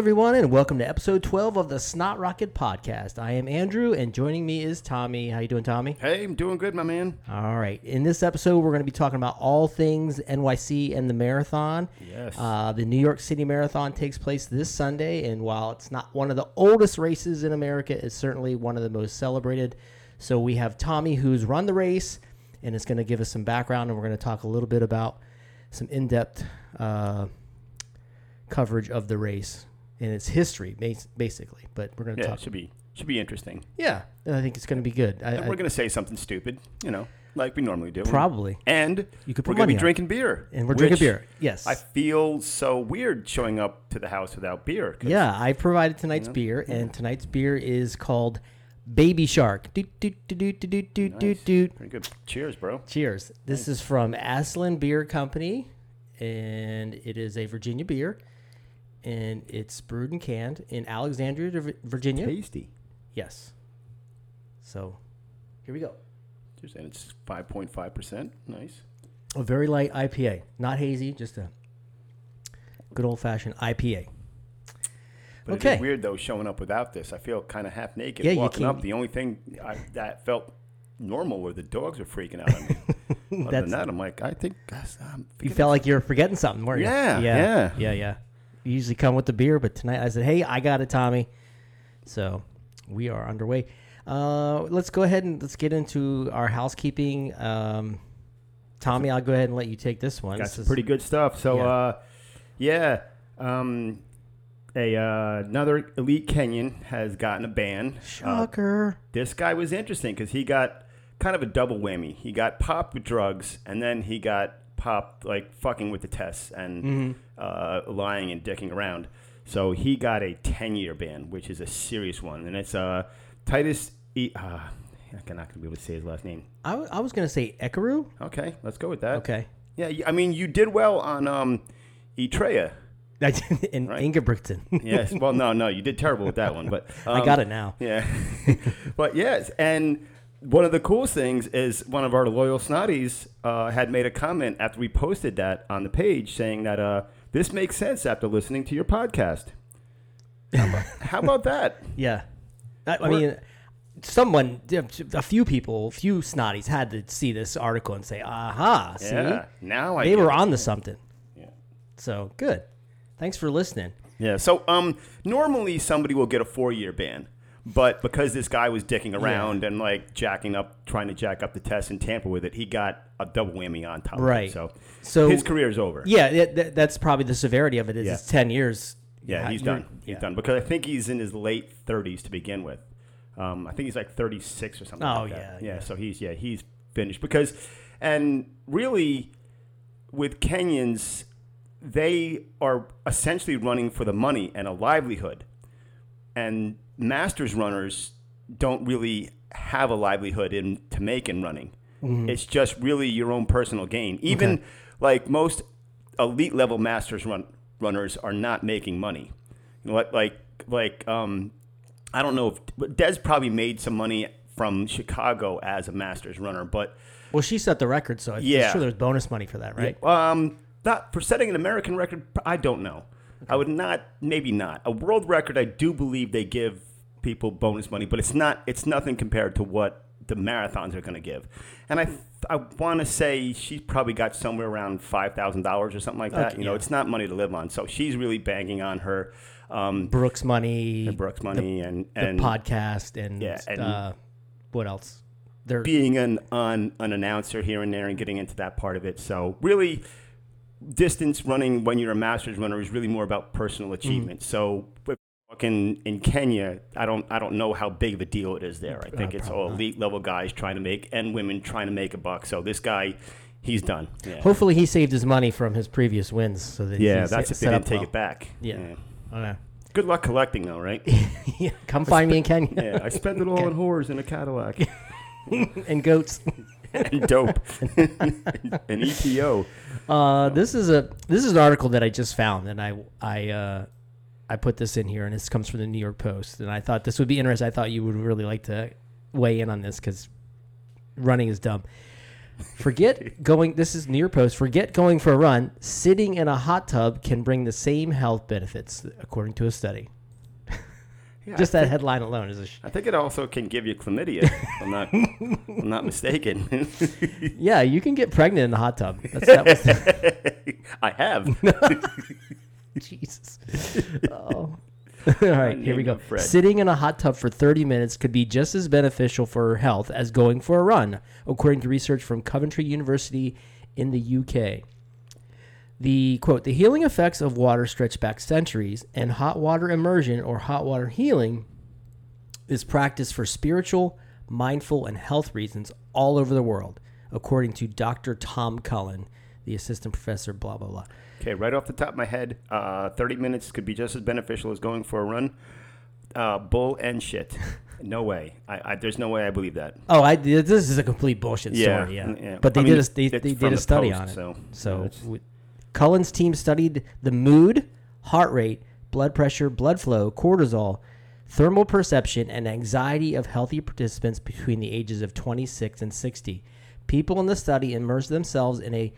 Everyone, and welcome to episode 12 of the Snot Rocket Podcast. I am Andrew, and joining me is Tommy. How you doing, Tommy? Hey, I'm doing good, my man. All right. In this episode, we're going to be talking about all things NYC and the marathon. Yes. Uh, the New York City Marathon takes place this Sunday, and while it's not one of the oldest races in America, it's certainly one of the most celebrated. So we have Tommy, who's run the race, and is going to give us some background, and we're going to talk a little bit about some in-depth uh, coverage of the race and its history, bas- basically. But we're going to Yeah, talk. should be should be interesting. Yeah, I think it's going to be good. I, And I- we're gonna say something stupid, you know, like we normally do. probably. And You could we're gonna be on it. drinking beer. And we're drinking beer. Yes. I feel so weird showing up to the house without beer. Yeah, I provided tonight's beer, and tonight's beer is called Baby Shark. Doot, doot, doot, doot, doot, doot, doot, Nice. doot. Very good. Cheers, bro. Cheers. This is from Aslin Beer Company, and it is a Virginia beer, and it's brewed and canned in Alexandria, Virginia. Tasty. Yes. So, here we go. And it's five point five percent. Nice. A very light IPA, not hazy, just a good old fashioned IPA. But Okay. it's weird though showing up without this. I feel kind of half naked Yeah, walking up. The only thing I, that felt normal were the dogs were freaking out on me. Other That's- than that, I'm like, I think I'm You felt like you were forgetting something, weren't you? Yeah, yeah, yeah. yeah, yeah. Usually come with the beer, but tonight I said, "Hey, I got it, Tommy." So we are underway. Uh, let's go ahead and let's get into our housekeeping. Um, Tommy, I'll go ahead and let you take this one. Got This some is- pretty good stuff. So, Yeah. uh, yeah, um, a uh, another elite Kenyan has gotten a ban. Uh, shocker. this guy was interesting because he got kind of a double whammy. He got popped with drugs, and then he got popped like fucking with the tests and Mm-hmm. Uh, lying and dicking around. So he got a ten year ban, which is a serious one, and it's uh, Titus. E- uh, I'm not gonna be able to say his last name. I, w- I was gonna say Ekiru. Okay, let's go with that. Okay, Yeah, I mean, you did well on um, Etreya. I did in Right. Ingebrigtsen. Yes. Well, no, no, you did terrible with that one, but I um, got it now. Yeah. but yes, and one of the coolest things is one of our loyal snotties uh, had made a comment after we posted that on the page saying that uh, this makes sense after listening to your podcast. How about, how about that? Yeah, I, I mean, someone, a few people, a few snotties had to see this article and say, "Aha! See, Yeah. Now I they were on to something." Yeah. So good. Thanks for listening. Yeah. So um, normally somebody will get a four year ban, but because this guy was dicking around and like jacking up, trying to jack up the test and tamper with it, he got a double whammy on top. Right. Of it. So, So- his career's over. Yeah, that- that's probably the severity of it. Is Yeah. it's ten years. Yeah, he's done. He's done because I think he's in his late thirties to begin with. Um, I think he's like thirty six or something. Oh, like that. yeah, yeah. yeah. So he's yeah he's finished because, and really, with Kenyans, they are essentially running for the money and a livelihood, and masters runners don't really have a livelihood in to make in running. It's just really your own personal gain. Even Okay. like most elite level masters run runners are not making money. You know, like like like um, I don't know if but Des probably made some money from Chicago as a masters runner, but Well, she set the record, so I'm Yeah. sure there's bonus money for that, right? um, not for setting an American record. I don't know. I would not, maybe not a world record. I do believe they give people bonus money, but it's not. It's nothing compared to what the marathons are going to give. And I, I want to say she's probably got somewhere around five thousand dollars or something like that. Okay, you know, yeah. it's not money to live on. So she's really banking on her. Um, Brooks money, and Brooks money and the and podcast, and, Yeah, and- uh, what else? There, being an on an announcer here and there and getting into that part of it. So really, distance running when you're a masters runner is really more about personal achievement. So fucking in Kenya, I don't I don't know how big of a deal it is there. I think Uh, it's all not. elite level guys trying to make and women trying to make a buck. So this guy, he's done. Yeah, hopefully he saved his money from his previous wins, so that yeah that's if they didn't take well. it back. Yeah. I know. Good luck collecting though, right? yeah, come find me in Kenya yeah, I spent it all on whores in a Cadillac and goats. and dope and EPO. Uh, this is a this is an article that I just found, and I I uh, I put this in here, and this comes from the New York Post, and I thought this would be interesting. I thought you would really like to weigh in on this because running is dumb. Forget going. This is near post. Forget going for a run. Sitting in a hot tub can bring the same health benefits, according to a study. Yeah, Just I that think, headline alone is a. Sh- I think it also can give you chlamydia. if I'm not, I'm not mistaken. yeah, you can get pregnant in the hot tub. That's that was, I have. Jesus. Oh. All right, here we go. Fred. Sitting in a hot tub for 30 minutes could be just as beneficial for health as going for a run, according to research from Coventry University in the UK. The quote, the healing effects of water stretch back centuries, and hot water immersion or hot water healing is practiced for spiritual, mindful, and health reasons all over the world, according to Dr. Tom Cullen, the assistant professor, blah, blah, blah. Okay, right off the top of my head, uh, 30 minutes could be just as beneficial as going for a run. Uh, bull and shit. No way. I, I, there's no way I believe that. Oh, I this is a complete bullshit Yeah, story. Yeah, yeah. but they I did mean, a they, it's they from did a the study Post, on it. so, So, yeah, it's- w- Cullen's team studied the mood, heart rate, blood pressure, blood flow, cortisol, thermal perception, and anxiety of healthy participants between the ages of 26 and 60. People in the study immersed themselves in a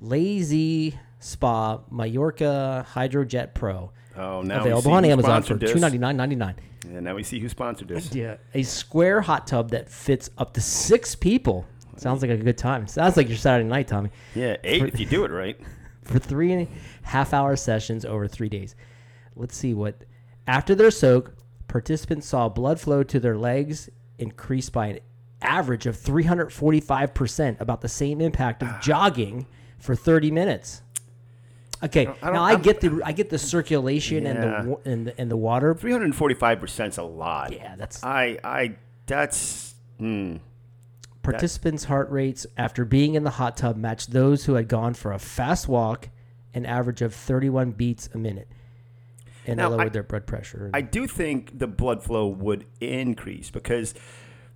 lazy spa Mallorca Hydrojet Pro, Oh, now available on Amazon for two ninety nine ninety nine. Yeah, now we see who sponsored this. Yeah, a square hot tub that fits up to six people. Sounds like a good time. Sounds like your Saturday night, Tommy. Yeah, eight if you do it right. For three and a half hour sessions over three days. Let's see what. After their soak, participants saw blood flow to their legs increase by an average of 345%, about the same impact of ah. jogging for 30 minutes. Okay, I don't- now I I'm- get the I get the circulation and Yeah. the wa- and the, and the water. 345 percent is a lot. Yeah, that's I, I, that's. Hmm. Participants' heart rates after being in the hot tub matched those who had gone for a fast walk, an average of 31 beats a minute, and Now, they lowered I- their blood pressure. I do think the blood flow would increase because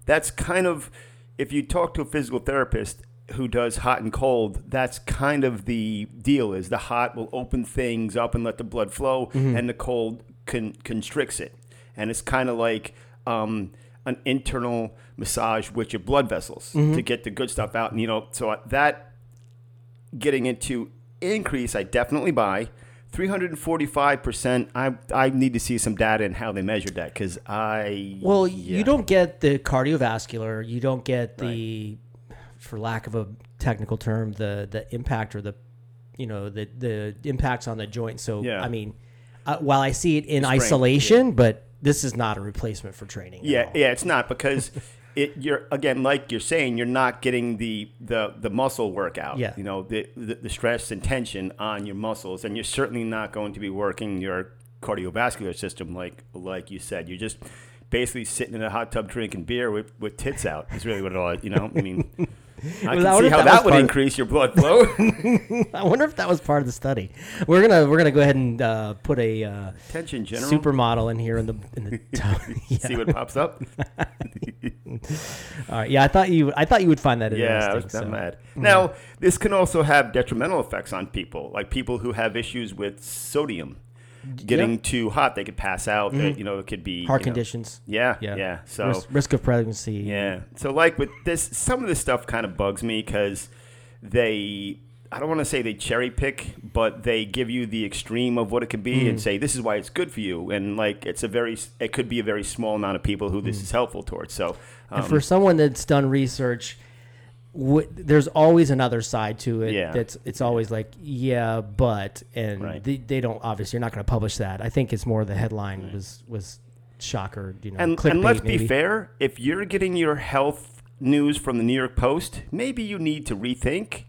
that's kind of if you talk to a physical therapist who does hot and cold, that's kind of the deal is the hot will open things up and let the blood flow and the cold con- constricts it. And it's kind of like um, an internal massage with your blood vessels to get the good stuff out. And you know, so that getting into increase, I definitely buy. 345%, I, I need to see some data and how they measured that because I. well, yeah. you don't get the cardiovascular, you don't get the, for lack of a technical term, the the impact or the, you know, the the impacts on the joint. So Yeah. I mean, uh, while I see it in isolation, but this is not a replacement for training. Yeah, yeah, it's not because it you're again like you're saying you're not getting the the the muscle workout. Yeah. you know the, the the stress and tension on your muscles, and you're certainly not going to be working your cardiovascular system like like you said. You're just basically sitting in a hot tub drinking beer with, with tits out. Is really what it all. You know, I mean. I can see how that that would increase your blood flow. I wonder if that was part of the study. We're gonna we're gonna go ahead and uh, put a uh, general. supermodel in here in the in the yeah. See what pops up. All right. Yeah, I thought you I thought you would find that interesting. Yeah, I was that so- mad. Now, this can also have detrimental effects on people, like people who have issues with sodium. Getting too hot, they could pass out. uh, You know, it could be Mm-hmm. Heart you know- conditions. Yeah, Yeah. yeah, So risk, risk of pregnancy. yeah, so like with this, some of this stuff kind of bugs me because they. I don't want to say they cherry pick, but they give you the extreme of what it could be Mm. and say this is why it's good for you, and like it's a very, it could be a very small amount of people who Mm. this is helpful towards. So, um, And for someone that's done research, w- there's always another side to it. Yeah. That's it's always like yeah, but and Right. they, they don't obviously you're not going to publish that. I think it's more the headline was was shocker. You know, And, and let's maybe. be fair, if you're getting your health news from the New York Post, maybe you need to rethink.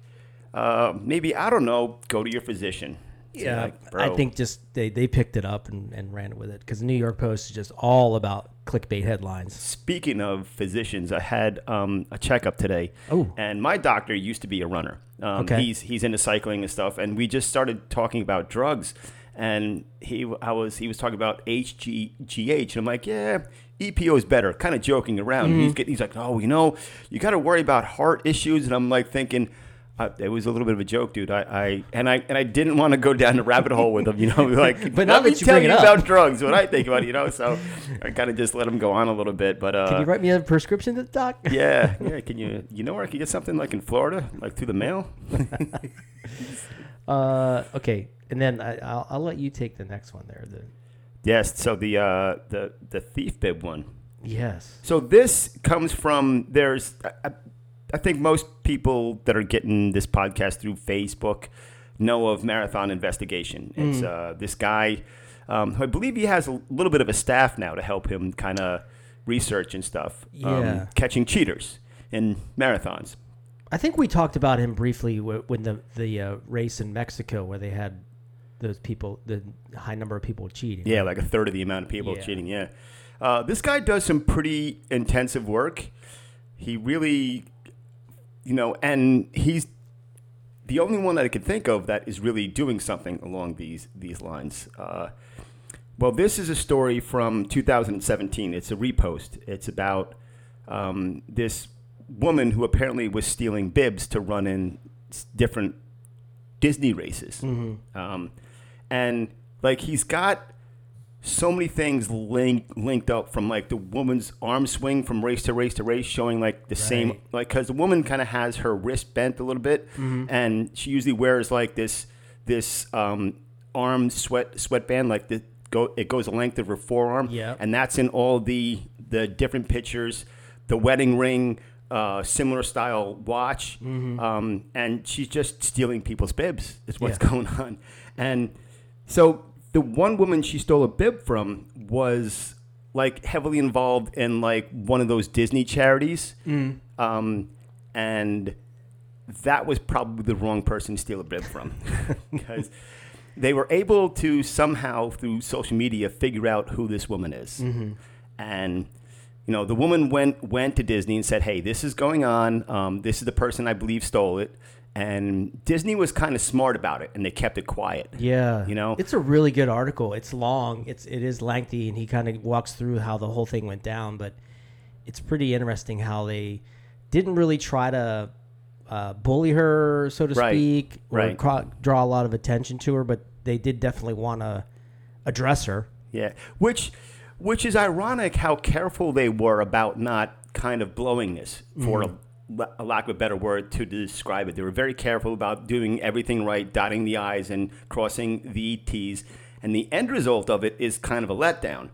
Uh, maybe, I don't know, go to your physician. Yeah, like, I think just they, they picked it up and, and ran it with it because the New York Post is just all about clickbait headlines. Speaking of physicians, I had um, a checkup today. Oh. And my doctor used to be a runner. Um, Okay. He's, he's into cycling and stuff. And we just started talking about drugs. And he, I was, he was talking about HGH. And I'm like, yeah, EPO is better. Kind of joking around. Mm-hmm. He's, getting, he's like, oh, you know, you got to worry about heart issues. And I'm like thinking, I, it was a little bit of a joke, dude. I, I and I and I didn't want to go down the rabbit hole with him, you know. Like, But now let me that you tell you about drugs, what I think about, it, you know. So I kind of just let him go on a little bit, but uh, Can you write me a prescription to the doc? yeah, yeah. Can you, you know, where I could get something like in Florida, like through the mail? Uh, okay, and then I, I'll, I'll let you take the next one there. The Yes. So the uh, the the thief bib one. yes, So this comes from there's I, I- think most people that are getting this podcast through Facebook know of Marathon Investigation. It's uh, this guy. Um, who I believe he has a little bit of a staff now to help him kind of research and stuff. um, catching cheaters in marathons. I think we talked about him briefly when the the uh, race in Mexico where they had those people, the high number of people cheating. Yeah, like a third of the amount of people Yeah. cheating. Yeah, uh, this guy does some pretty intensive work. He really, you know, and he's the only one that I could think of that is really doing something along these these lines. Uh, well, this is a story from 2017. It's a repost. It's about um, this woman who apparently was stealing bibs to run in different Disney races. Um, and like he's got so many things linked linked up from like the woman's arm swing from race to race to race, showing like the same like because the woman kind of has her wrist bent a little bit, and she usually wears like this this um, arm sweat sweatband like the go it goes the length of her forearm, Yeah. and that's in all the the different pictures, the wedding ring. Uh, similar style watch, um, and she's just stealing people's bibs. Is what's Yeah. going on, and so the one woman she stole a bib from was like heavily involved in like one of those Disney charities, um, and that was probably the wrong person to steal a bib from. Because they were able to somehow through social media figure out who this woman is, and you know the woman went went to Disney and said, "Hey, this is going on. Um, this is the person I believe stole it." And Disney was kind of smart about it, and they kept it quiet. Yeah, You know? it's a really good article. It's long. It's it is lengthy, and he kind of walks through how the whole thing went down. But it's pretty interesting how they didn't really try to uh, bully her, so to Right, speak, or right. cra- draw a lot of attention to her. But they did definitely want to address her. Yeah, which which is ironic how careful they were about not kind of blowing this for a, a lack of a better word to describe it. They were very careful about doing everything right, dotting the i's and crossing the t's, and the end result of it is kind of a letdown.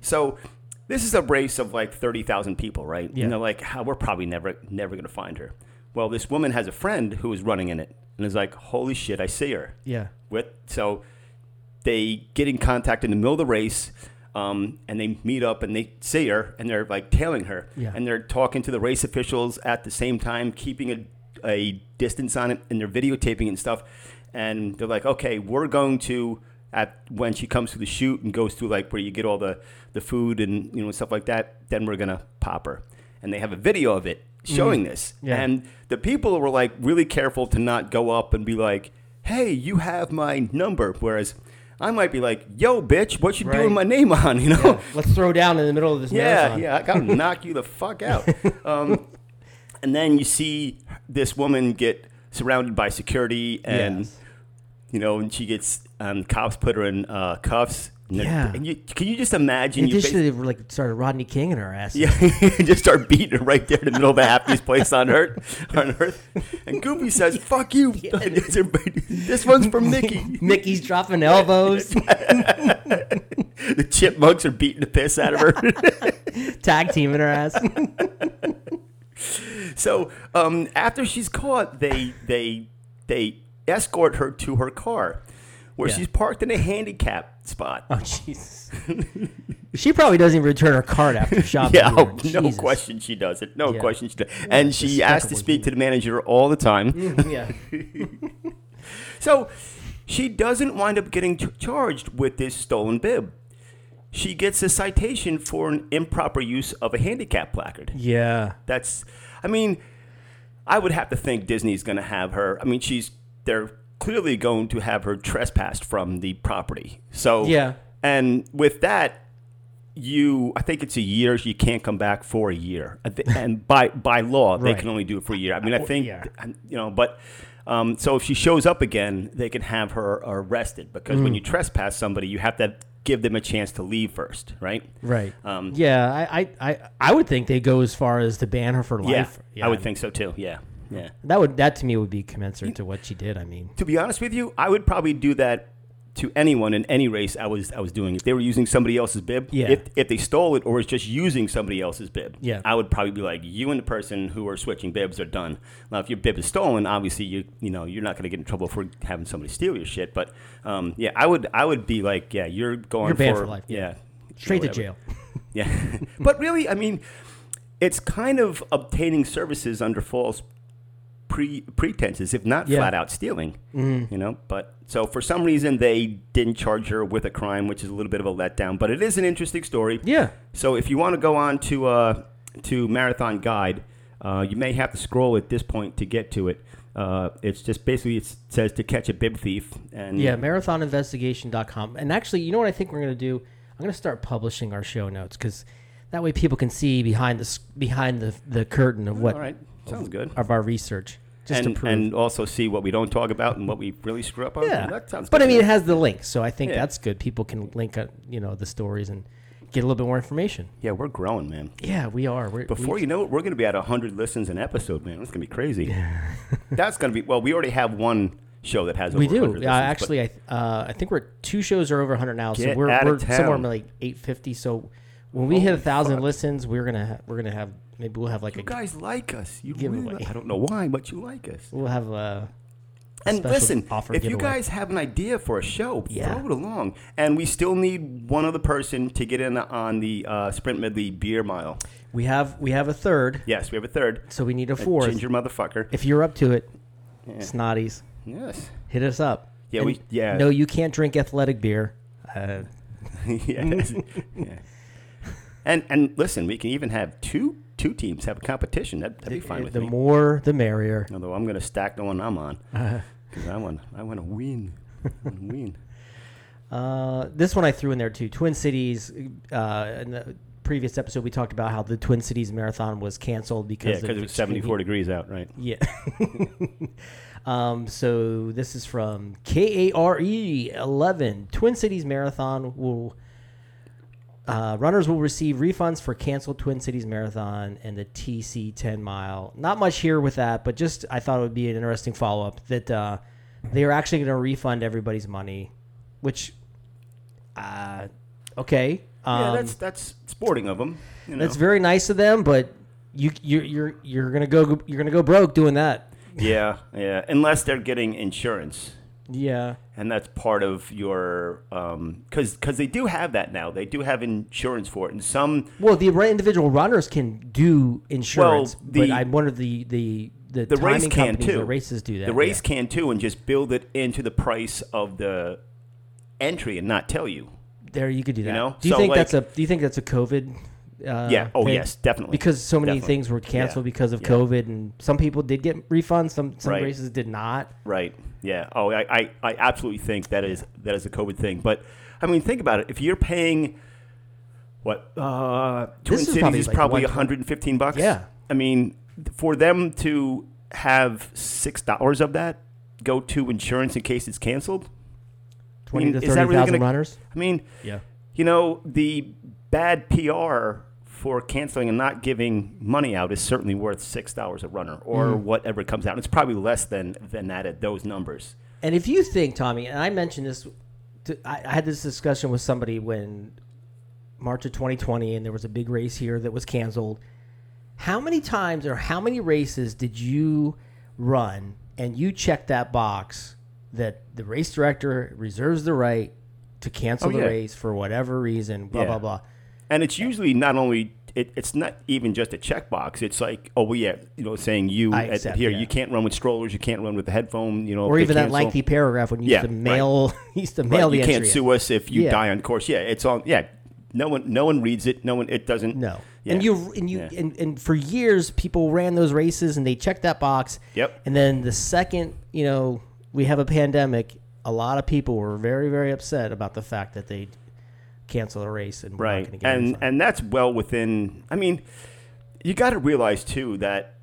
So. This is a race of like thirty thousand people, right? Yeah. And they're like, "Ah, we're probably never, never going to find her. Well, this woman has a friend who is running in it, and is like, "Holy shit, I see her." Yeah, with so they get in contact in the middle of the race um, and they meet up and they see her and they're like tailing her. Yeah. and they're talking to the race officials at the same time keeping a, a distance on it and they're videotaping and stuff. And they're like okay we're going to at when she comes to the shoot and goes through like where you get all the the food and you know stuff like that then we're gonna pop her. And they have a video of it showing this. Yeah. and the people were like really careful to not go up and be like, "Hey, you have my number," whereas I might be like, "Yo, bitch, what you Right. doing my name on?" You know? Yeah, let's throw down in the middle of this Yeah, marathon. yeah, I gotta knock you the fuck out. Um, and then you see this woman get surrounded by security, and Yes. you know, and she gets um, cops put her in uh, cuffs. Yeah. and you can you just imagine? In addition, they were like started Rodney King in her ass. yeah, just start beating her right there in the middle of the happiest place on earth. On earth, and Goofy says, "Fuck you." this one's from Mickey. Mickey's dropping elbows, the chipmunks are beating the piss out of her. tag teaming her ass. so um, after she's caught, they they they escort her to her car, where Yeah. she's parked in a handicap spot. Oh Jesus! she probably doesn't even return her card after shopping. Yeah, oh, no question she does it. No Yeah. question she does. And she asked to speak to the manager all the time. Mm, yeah, So she doesn't wind up getting ch- charged with this stolen bib. She gets a citation for an improper use of a handicap placard. yeah, That's, I mean, I would have to think Disney's going to have her. I mean, she's, they're clearly going to have her trespassed from the property. So, Yeah. And with that, you I think it's a year. You can't come back for a year, and by by law they can only do it for a year. I mean, I think yeah. you know, but. Um, so if she shows up again, they can have her arrested because Mm. when you trespass somebody, you have to give them a chance to leave first, right? Right. Um, yeah, I, I, I, I would think they go as far as to ban her for life. Yeah, life. I would think so too. Yeah, yeah. that would that to me would be commensurate to what she did. I mean, To be honest with you, I would probably do that to anyone in any race I was I was doing. If they were using somebody else's bib, Yeah. if, if they stole it or was just using somebody else's bib, Yeah. I would probably be like, you and the person who are switching bibs are done. Now, if your bib is stolen, obviously you you know you're not going to get in trouble for having somebody steal your shit. But um, yeah, I would I would be like, yeah, you're going You're banned for, for life, yeah. Yeah, straight to jail. Yeah, but really, I mean, it's kind of obtaining services under false pre pretenses, if not Yeah. Mm-hmm. flat out stealing. You know, but so for some reason they didn't charge her with a crime, which is a little bit of a letdown. But it is an interesting story. Yeah. So if you want to go on to uh, to Marathon Guide, uh, you may have to scroll at this point to get to it. Uh, it's just basically it says to catch a bib thief, and Yeah, marathoninvestigation.com. And actually, you know what I think we're going to do? I'm going to start publishing our show notes because that way people can see behind the behind the, the curtain of what all right, sounds good. of our research, just and, to prove. and also see what we don't talk about and what we really screw up on. yeah, that sounds. but good I mean, it has the link, so I think Yeah. that's good. People can link, uh, you know, the stories and get a little bit more information. Yeah, we're growing, man. Yeah, we are. We're, Before we, you know it, we're going to be at 100 listens an episode, man. That's going to be crazy. That's going to be, well, we already have one show that has over we do. 100 Yeah, listens, but- actually, I uh, I think we're two shows are over 100 now, so Get we're, outta we're somewhere like 850. So when we hit a Holy thousand fuck. listens, we're gonna ha- we're gonna have maybe we'll have like a you a guys like us. You giveaway. really, I don't know why, but you like us. we'll have a And special listen, offer if you giveaway. guys have an idea for a show, Yeah. throw it along. And we still need one other person to get in on the uh, Sprint Medley beer mile. we have we have a third, Yes, we have a third. so we need a A fourth. ginger motherfucker. If you're up to it, snotties, Yes. hit us up. Yeah, we- yeah. No, you can't drink athletic beer. Uh, yes. yeah. And and listen, we can even have two two teams have a competition. That, that'd be fine with the me. The more, the merrier. Although I'm going to stack the one I'm on because I want I want to win. Wanna win. Uh, this one I threw in there too. Twin Cities. Uh, in the previous episode, we talked about how the Twin Cities Marathon was canceled because Yeah, because it was extreme 74 degrees out, right? Yeah. um, so this is from KARE 11. Twin Cities Marathon will. Uh, runners will receive refunds for canceled Twin Cities Marathon and the TC 10 mile. Not much here with that, but just I thought it would be an interesting follow up that uh, they are actually going to refund everybody's money, which, uh, okay. Um, yeah, that's that's sporting of them. You know? that's very nice of them, but you you're you're you're gonna go you're gonna go broke doing that. yeah, yeah. Unless they're getting insurance, Yeah. and that's part of your um because because they do have that now. They do have insurance for it, and some Well, the individual runners can do insurance, but the- I wonder the the the, the race can too. The races do that. The race yeah. can too, and just build it into the price of the entry and not tell you. there you could do that. know? Do you So, think like- that's a Do you think that's a COVID? Uh, yeah. Oh yes, definitely. Because so many Definitely. things were canceled Yeah. because of Yeah. COVID, and some people did get refunds. Some some Right. races did not. Right. Yeah. Oh, I, I, I absolutely think that is that is a COVID thing. But I mean, think about it. If you're paying what uh, Twin This is Cities probably is like probably 120. 115 bucks. Yeah. I mean, for them to have six dollars of that go to insurance in case it's canceled. Twenty mean, to is that really gonna- runners. I mean, Yeah. you know, the bad PR for canceling and not giving money out is certainly worth six dollars a runner or Mm. whatever comes out. It's probably less than than that at those numbers. And if you think, Tommy, and I mentioned this, to, I, I had this discussion with somebody when March of 2020, and there was a big race here that was canceled. How many times or how many races did you run and you checked that box that the race director reserves the right to cancel Oh, the yeah. race for whatever reason, blah, Yeah. blah, blah. And it's usually not only it, it's not even just a checkbox. It's like, oh, well, yeah, you know, saying you I accept, here, yeah. you can't run with strollers, you can't run with the headphone, you know, Or even that lengthy paragraph when you Yeah, used to right. mail, used to Right, mail the you can't in. sue us if you Yeah. die on course. Yeah, it's all. Yeah, no one, no one reads it. No one, it doesn't. No. Yeah. And you and you and, and for years people ran those races and they checked that box. Yep. And then the second, you know, we have a pandemic, a lot of people were very, very upset about the fact that they cancel the race and we're not right going to get and and that's well within i mean you got to realize too that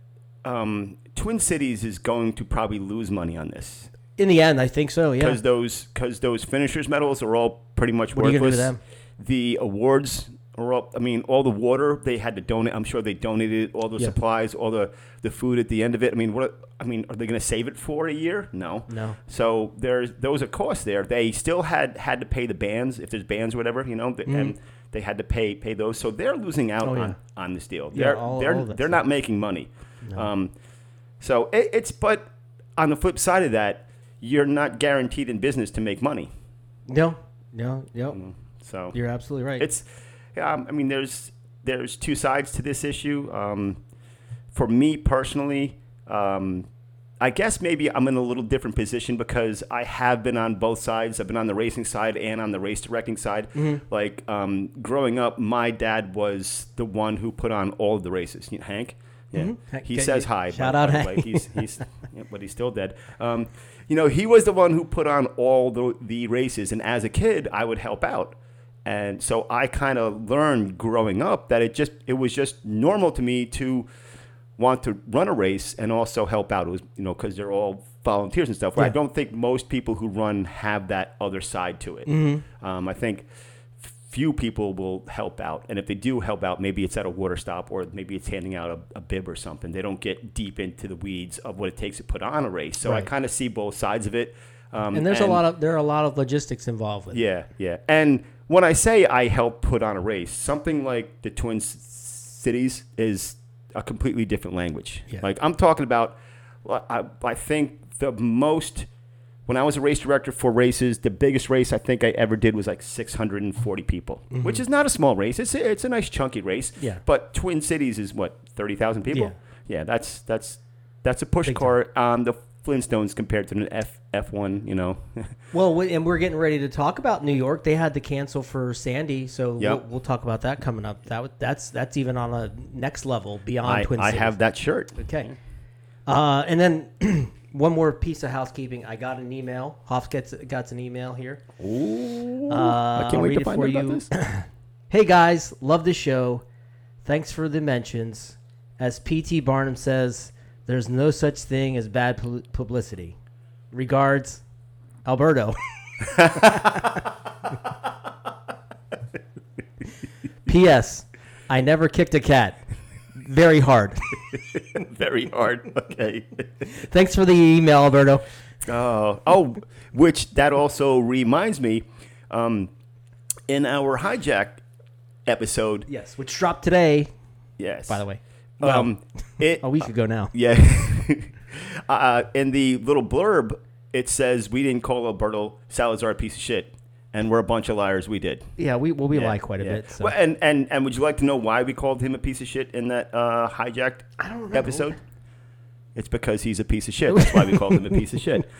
um, twin cities is going to probably lose money on this in the end, I think so. Yeah. because those because those finishers medals are all pretty much What worthless the awards are all i mean all the water they had to donate i'm sure they donated all the Yeah. supplies all the the food at the end of it i mean what i mean are they going to save it for a year no No. so there's those are costs there. They still had had to pay the bands if there's bands or whatever, you know, th- and they had to pay pay those. So they're losing out Mm-hmm. Oh, on, yeah. on this deal. Yeah, they're all- they're all of that they're not making money. Um, so it, it's but on the flip side of that, you're not guaranteed in business to make money. no, no, no. Mm. So You're absolutely right. it's um, I mean there's there's two sides to this issue. Um, for me personally, um, I guess maybe I'm in a little different position because I have been on both sides. I've been on the racing side and on the race directing side. Mm-hmm. Like um, growing up, my dad was the one who put on all of the races. You know, Hank. Yeah, Mhm. he Okay, says hi. shout by- out by the way. Hank. He's he's yeah, but he's still dead. Um, you know, he was the one who put on all the the races, and as a kid, I would help out. And so I kind of learned growing up that it just it was just normal to me to want to run a race and also help out. It was you know because they're all volunteers and stuff. Where I don't think most people who run have that other side to it. Mm-hmm. Um, I think few people will help out, and if they do help out, maybe it's at a water stop or maybe it's handing out a, a bib or something. They don't get deep into the weeds of what it takes to put on a race. So I kind of see both sides of it. Um, and there's a lot of there are a lot of logistics involved with it. yeah, yeah. And when I say I help put on a race, something like the Twin Cities is a completely different language. Yeah. Like I'm talking about, I, I think the most, when I was a race director for races, the biggest race I think I ever did was like 640 people, which is not a small race. It's a, it's a nice chunky race. Mm-hmm. Yeah. But Twin Cities is what 30,000 people. Yeah. Yeah, that's that's that's a push Big car on the Flintstones compared to an F F1. You know. Well, we, and we're getting ready to talk about New York. They had to cancel for Sandy, so Yep. we'll, we'll talk about that coming up. That that's that's even on a next level beyond I, Twin I Cities. have that shirt. Okay. Uh, and then one more piece of housekeeping. I got an email. Hoff gets got an email here. Ooh, Uh, I can't I'll wait read to find for out about you. this. Hey guys, love the show. Thanks for the mentions. As PT Barnum says, there's no such thing as bad publicity. Regards, Alberto. P.S. I never kicked a cat. Very hard. Very hard. Okay. Thanks for the email, Alberto. Oh, oh, which that also reminds me, um, in our hijack episode. Yes, which dropped today, Yes. by the way. Well, um, it a week ago now. yeah. uh, in the little blurb, it says we didn't call Alberto Salazar a piece of shit, and we're a bunch of liars. We did. Yeah, we well we Yeah, lie quite a yeah. bit. So. Well, and, and and would you like to know why we called him a piece of shit in that uh, hijacked I don't episode? It's because he's a piece of shit. That's why we called him a piece of shit.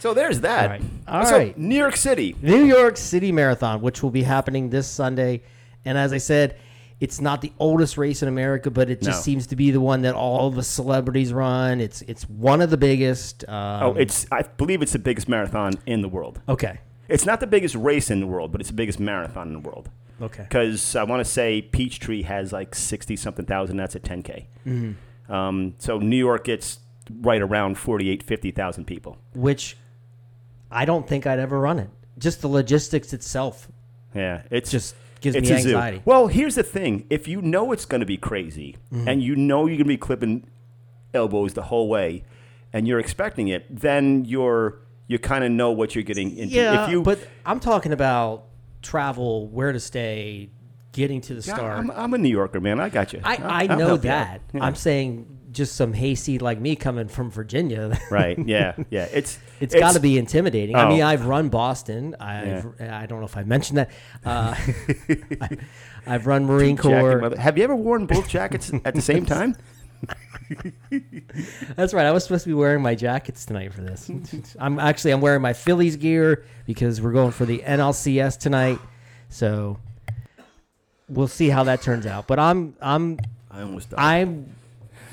So there's that. All right. All so, right. New York City. New York City Marathon, which will be happening this Sunday. And as I said, it's not the oldest race in America, but it just No. seems to be the one that all the celebrities run. It's it's one of the biggest. Um, Oh, it's I believe it's the biggest marathon in the world. okay. It's not the biggest race in the world, but it's the biggest marathon in the world. Okay. Because I want to say Peachtree has like sixty something thousand. That's a ten k. Mm-hmm. Um, so New York gets right around 48, 50,000 people. Which I don't think I'd ever run it. Just the logistics itself Yeah, it's just gives it's me a zoo. anxiety. Well, here's the thing: if you know it's going to be crazy, Mm-hmm. and you know you're going to be clipping elbows the whole way, and you're expecting it, then you're you kind of know what you're getting into. Yeah, if you, but I'm talking about travel, where to stay, getting to the Yeah, start. I'm, I'm a New Yorker, man. I got you. I, I'll- I know that. Yeah. I'm saying just some hayseed like me coming from Virginia. right. Yeah. Yeah. It's It's got to be intimidating. I Oh. mean, I've run Boston. I've I don't know if I mentioned that. Uh, I, I've run Marine Corps. Mother- Have you ever worn both jackets at the same time? That's right. I was supposed to be wearing my jackets tonight for this. I'm actually I'm wearing my Phillies gear because we're going for the NLCS tonight. So we'll see how that turns out. But I'm I'm I almost died. I'm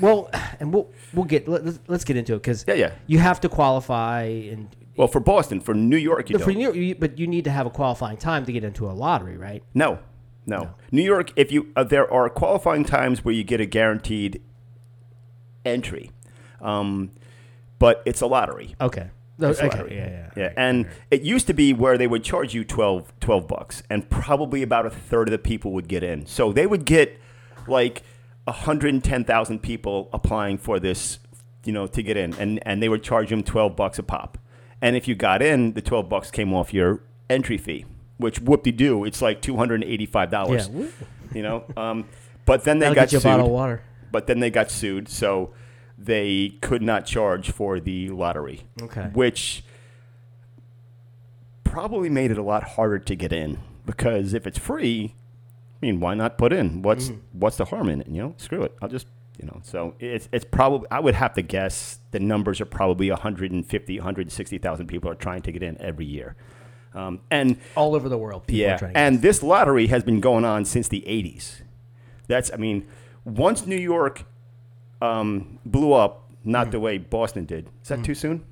well, and we'll we'll get let, let's- let's get into it because Yeah, yeah. you have to qualify and Well, for Boston, for New York, you For. New York, you- but you need to have a qualifying time to get into a lottery, right? No, no. New York, if you uh, there are qualifying times where you get a guaranteed entry, um, but it's a lottery. Okay. No, okay. lottery. Yeah, yeah. Yeah, and it used to be where they would charge you 12, 12 bucks, and probably about a third of the people would get in. So they would get like 110,000 people applying for this, you know, to get in, and, and they would charge them 12 bucks a pop. And if you got in, the 12 bucks came off your entry fee, which whoop-de-doo, it's like $285, Yeah. you know? Um, but then they That'll got get you a sued bottle of water. but then they got sued, so they could not charge for the lottery. Okay. Which probably made it a lot harder to get in because if it's free, I mean, why not put in? What's what's the harm in it? You know, screw it. I'll just you know. So it's it's probably I would have to guess the numbers are probably 150, 160,000 people are trying to get in every year. Um, and All over the world. People are yeah, trying to get and this lottery has been going on since the '80s. That's, I mean, once New York um, blew up, not Mm. the way Boston did. Is that too soon?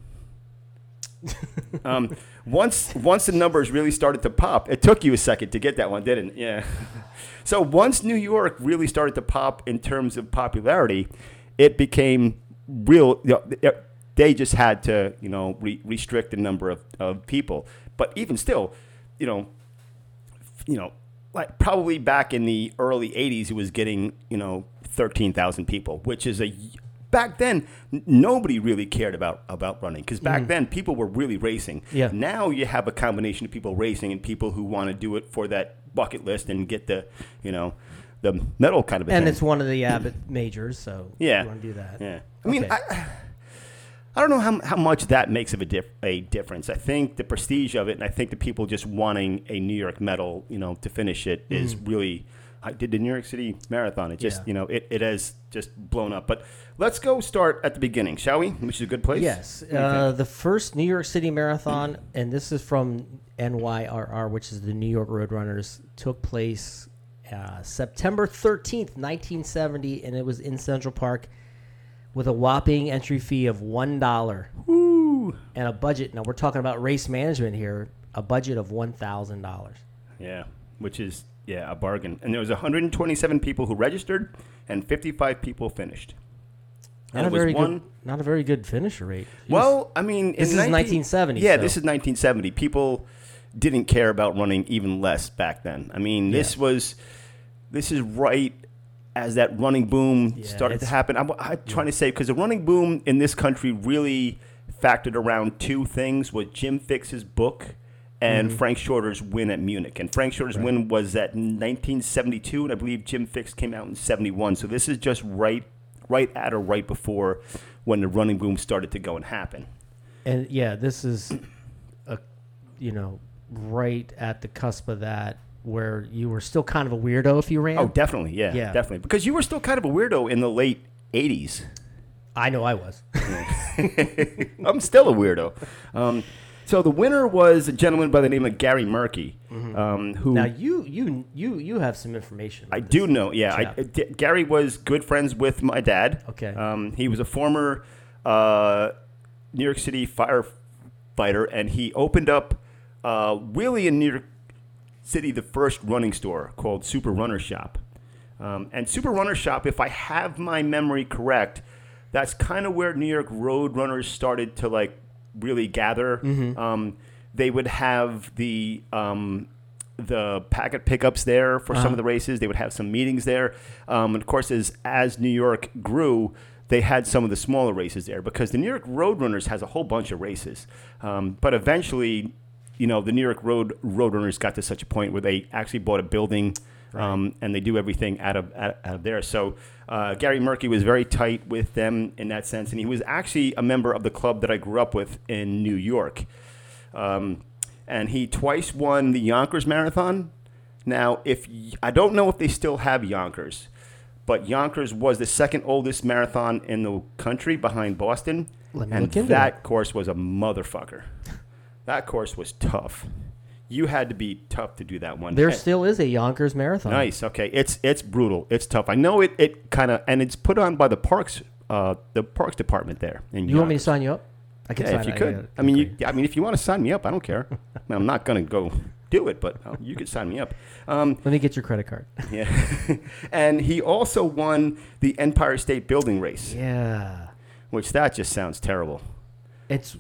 um, once, once the numbers really started to pop, it took you a second to get that one, didn't? it? Yeah. so once New York really started to pop in terms of popularity, it became real. You know, they just had to, you know, re- restrict the number of, of people. But even still, you know, you know, like probably back in the early 80s, it was getting, you know, 13,000 people, which is a, back then, n- nobody really cared about, about running because back mm. then people were really racing. Yeah. Now you have a combination of people racing and people who want to do it for that bucket list and get the, you know, the medal kind of And thing. it's one of the uh, Abbott majors, so Yeah. you want to do that. Yeah. I mean, I, I don't know how, how much that makes of a, dif- a difference. I think the prestige of it, and I think the people just wanting a New York medal, you know, to finish it is mm. really. I did the New York City Marathon. It just. Yeah. you know, it, it has just blown up. But let's go start at the beginning, shall we? Which is a good place. Yes, What do you uh, the first New York City Marathon, and this is from NYRR, which is the New York Roadrunners, took place uh, September 13th, 1970, and it was in Central Park with a whopping entry fee of $1 Woo. and a budget. Now, we're talking about race management here, a budget of $1,000. Yeah, which is yeah a bargain. And there was 127 people who registered, and 55 people finished. Not And a very one. good, not a very good finisher rate. Jeez. Well, I mean, This in is 1970, Yeah, so- this is 1970. People didn't care about running even less back then. I mean, this Yeah. was this is right as that running boom Yeah, started to happen. I'm, I'm trying to say because the running boom in this country really factored around two things: was Jim Fixx's book. And Mm-hmm. Frank Shorter's win at Munich, and Frank Shorter's win was at 1972, and I believe Jim Fixx came out in 71. So this is just right, right at or right before when the running boom started to go and happen. and yeah, this is a you know right at the cusp of that where you were still kind of a weirdo if you ran. Oh, definitely, yeah, Yeah. definitely. Because you were still kind of a weirdo in the late '80s. I know I was. I'm still a weirdo. Um, so the winner was a gentleman by the name of Gary Muhrcke, um, who Mm-hmm. now you you you you have some information. I do know. Yeah, I, chap. D- Gary was good friends with my dad. Okay. Um, he was a former uh, New York City firefighter, and he opened up uh, really in New York City the first running store called Super Runner Shop. Um, and Super Runner Shop, if I have my memory correct, that's kind of where New York road runners started to like really gather. Um, they would have the um, the packet pickups there for some of the races. They would have some meetings there. Um, and of course, as as New York grew, they had some of the smaller races there because the New York Roadrunners has a whole bunch of races. Um, but eventually, you know, the New York Road Roadrunners got to such a point where they actually bought a building. Um, and they do everything out of out, out of there. So uh, Gary Muhrcke was very tight with them in that sense, and he was actually a member of the club that I grew up with in New York. Um, and he twice won the Yonkers Marathon. Now, if y- I don't know if they still have Yonkers, but Yonkers was the second oldest marathon in the country behind Boston, and that course was a motherfucker. That course was tough. You had to be tough to do that one. There And- still is a Yonkers Marathon. Nice. Okay. It's it's brutal. It's tough. I know it. It kind of and it's put on by the parks, uh, the parks department there. In You want me to sign you up? I could Yeah, sign if you could. I mean, you, I mean, if you want to sign me up, I don't care. I mean, I'm not gonna go do it, but uh, you could sign me up. Um, Let me get your credit card. yeah, and he also won the Empire State Building race, yeah. which that just sounds terrible. It's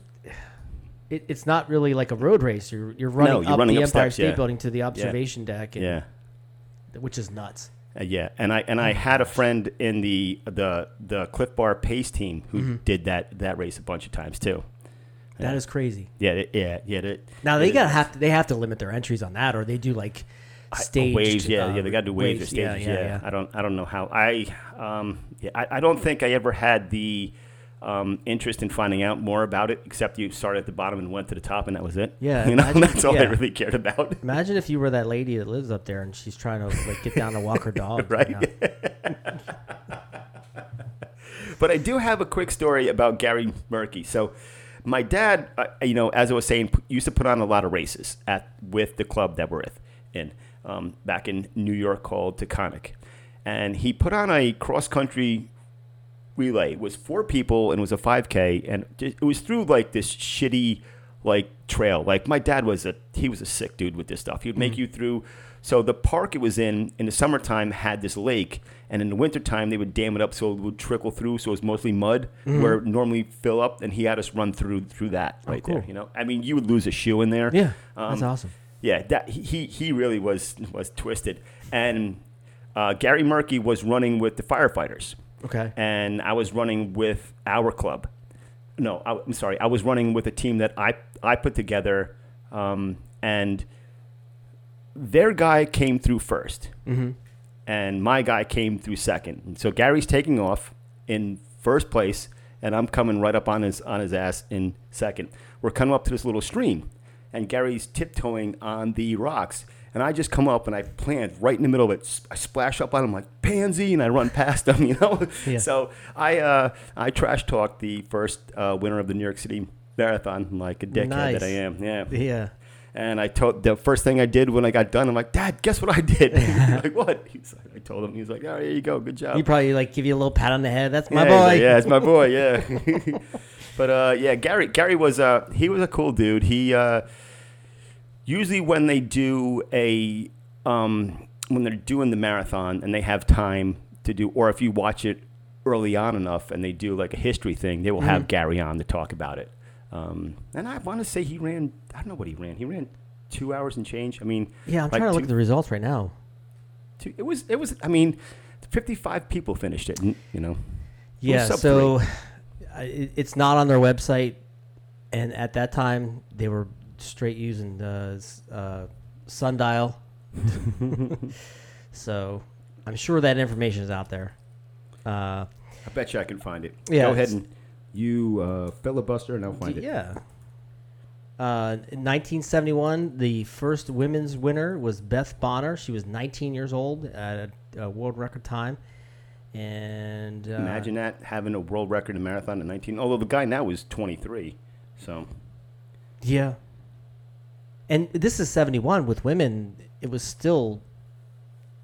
it, it's not really like a road race. You're you're running you're up running the up Empire steps, State yeah. Building to the observation deck, and, Yeah. which is nuts. Uh, yeah, and I and I had a friend in the the the Clif Bar Pace team who Mm-hmm. did that that race a bunch of times too. That is crazy. Yeah, it- yeah, yeah. It, Now they gotta have to they have to limit their entries on that, or they do like staged waves. Yeah, uh, yeah. They got to do waves, or Yeah, stages. yeah, Yeah, yeah. I don't I don't know how I um yeah I, I don't think I ever had the um, interest in finding out more about it except you started at the bottom and went to the top and that was it. Yeah, you know imagine- that's all I really cared about. Imagine if you were that lady that lives up there and she's trying to like get down to walk her dog. Right. now. But I do have a quick story about Gary Muhrcke. So, my dad, uh, you know, as I was saying, p- used to put on a lot of races at with the club that we're with in um, back in New York called Taconic, and he put on a cross country relay. Was four people and it was a 5K, and it was through like this shitty like trail. Like my dad was a he was a sick dude with this stuff. He would make you through. So the park it was in in the summertime had this lake, and in the wintertime they would dam it up so it would trickle through. So it was mostly mud where it would normally fill up, and he had us run through through that right there. Oh, cool. You know, I mean, you would lose a shoe in there. Yeah, that's Um, awesome. yeah, that he he- he really was was twisted, and uh, Gary Muhrcke was running with the firefighters Okay. and I was running with our club. No, I, am sorry. I was running with a team that I I put together, um, and their guy came through 1st Mm-hmm. and my guy came through second. And so Gary's taking off in first place, and I'm coming right up on his on his ass in second. We're coming up to this little stream, and Gary's tiptoeing on the rocks. And I just come up and I plant right in the middle of it. I splash up on him like pansy, and I run past him. You know. Yeah. So I uh, I trash talked the first uh, winner of the New York City Marathon like a dickhead Nice. that I am. Yeah. Yeah. And I told the first thing I did when I got done, I'm like, Dad, guess what I did? Like, what? He's like, I told him. He's like, oh, here you go, good job. He probably like give you a little pat on the head. That's my yeah, boy. like, yeah, it's my boy. Yeah. but uh, yeah, Gary. Gary was uh, he was a cool dude. He uh, usually when they do a um, when they're doing the marathon and they have time to do, or if you watch it early on enough and they do like a history thing, they will Mm-hmm. have Gary on to talk about it. Um, and I want to say he ran. I don't know what he ran. He ran two hours and change. I mean, Yeah, I'm like trying to look at the results right now. two- it was it was. I mean, fifty-five people finished it. You know. Yeah, so it, it's not on their website, and at that time they were straight using s- uh, sundial. so I'm sure that information is out there. Uh, I bet you I can find it. Yeah, Go ahead and you uh, filibuster, and I'll find it. yeah. Uh, in 1971, the first women's winner was Beth Bonner. She was 19 years old at a, a world record time. And uh, Imagine that having a world record in marathon in 19. Although the guy now is 23, so Yeah. And this is 71 with women. It was still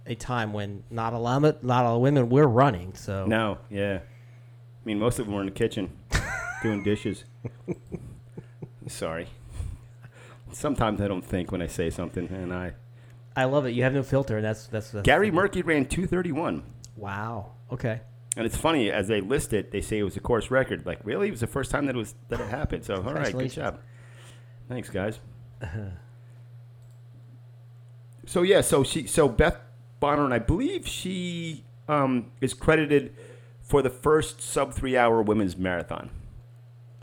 a time when not a lot of, not a lot of women were running. So no, yeah. I mean, most of them were in the kitchen doing dishes. Sorry. Sometimes I don't think when I say something, and I. I love it. You have no filter. And that's that's, that's Gary Muhrcke ran 231. Wow. Okay. And it's funny as they list it, they say it was a course record. Like, really, it was the first time that it was that it happened. So, all right, good job. Thanks, guys. So yeah, so she, so Beth Bonner, and I believe she um, is credited for the first sub three hour women's marathon.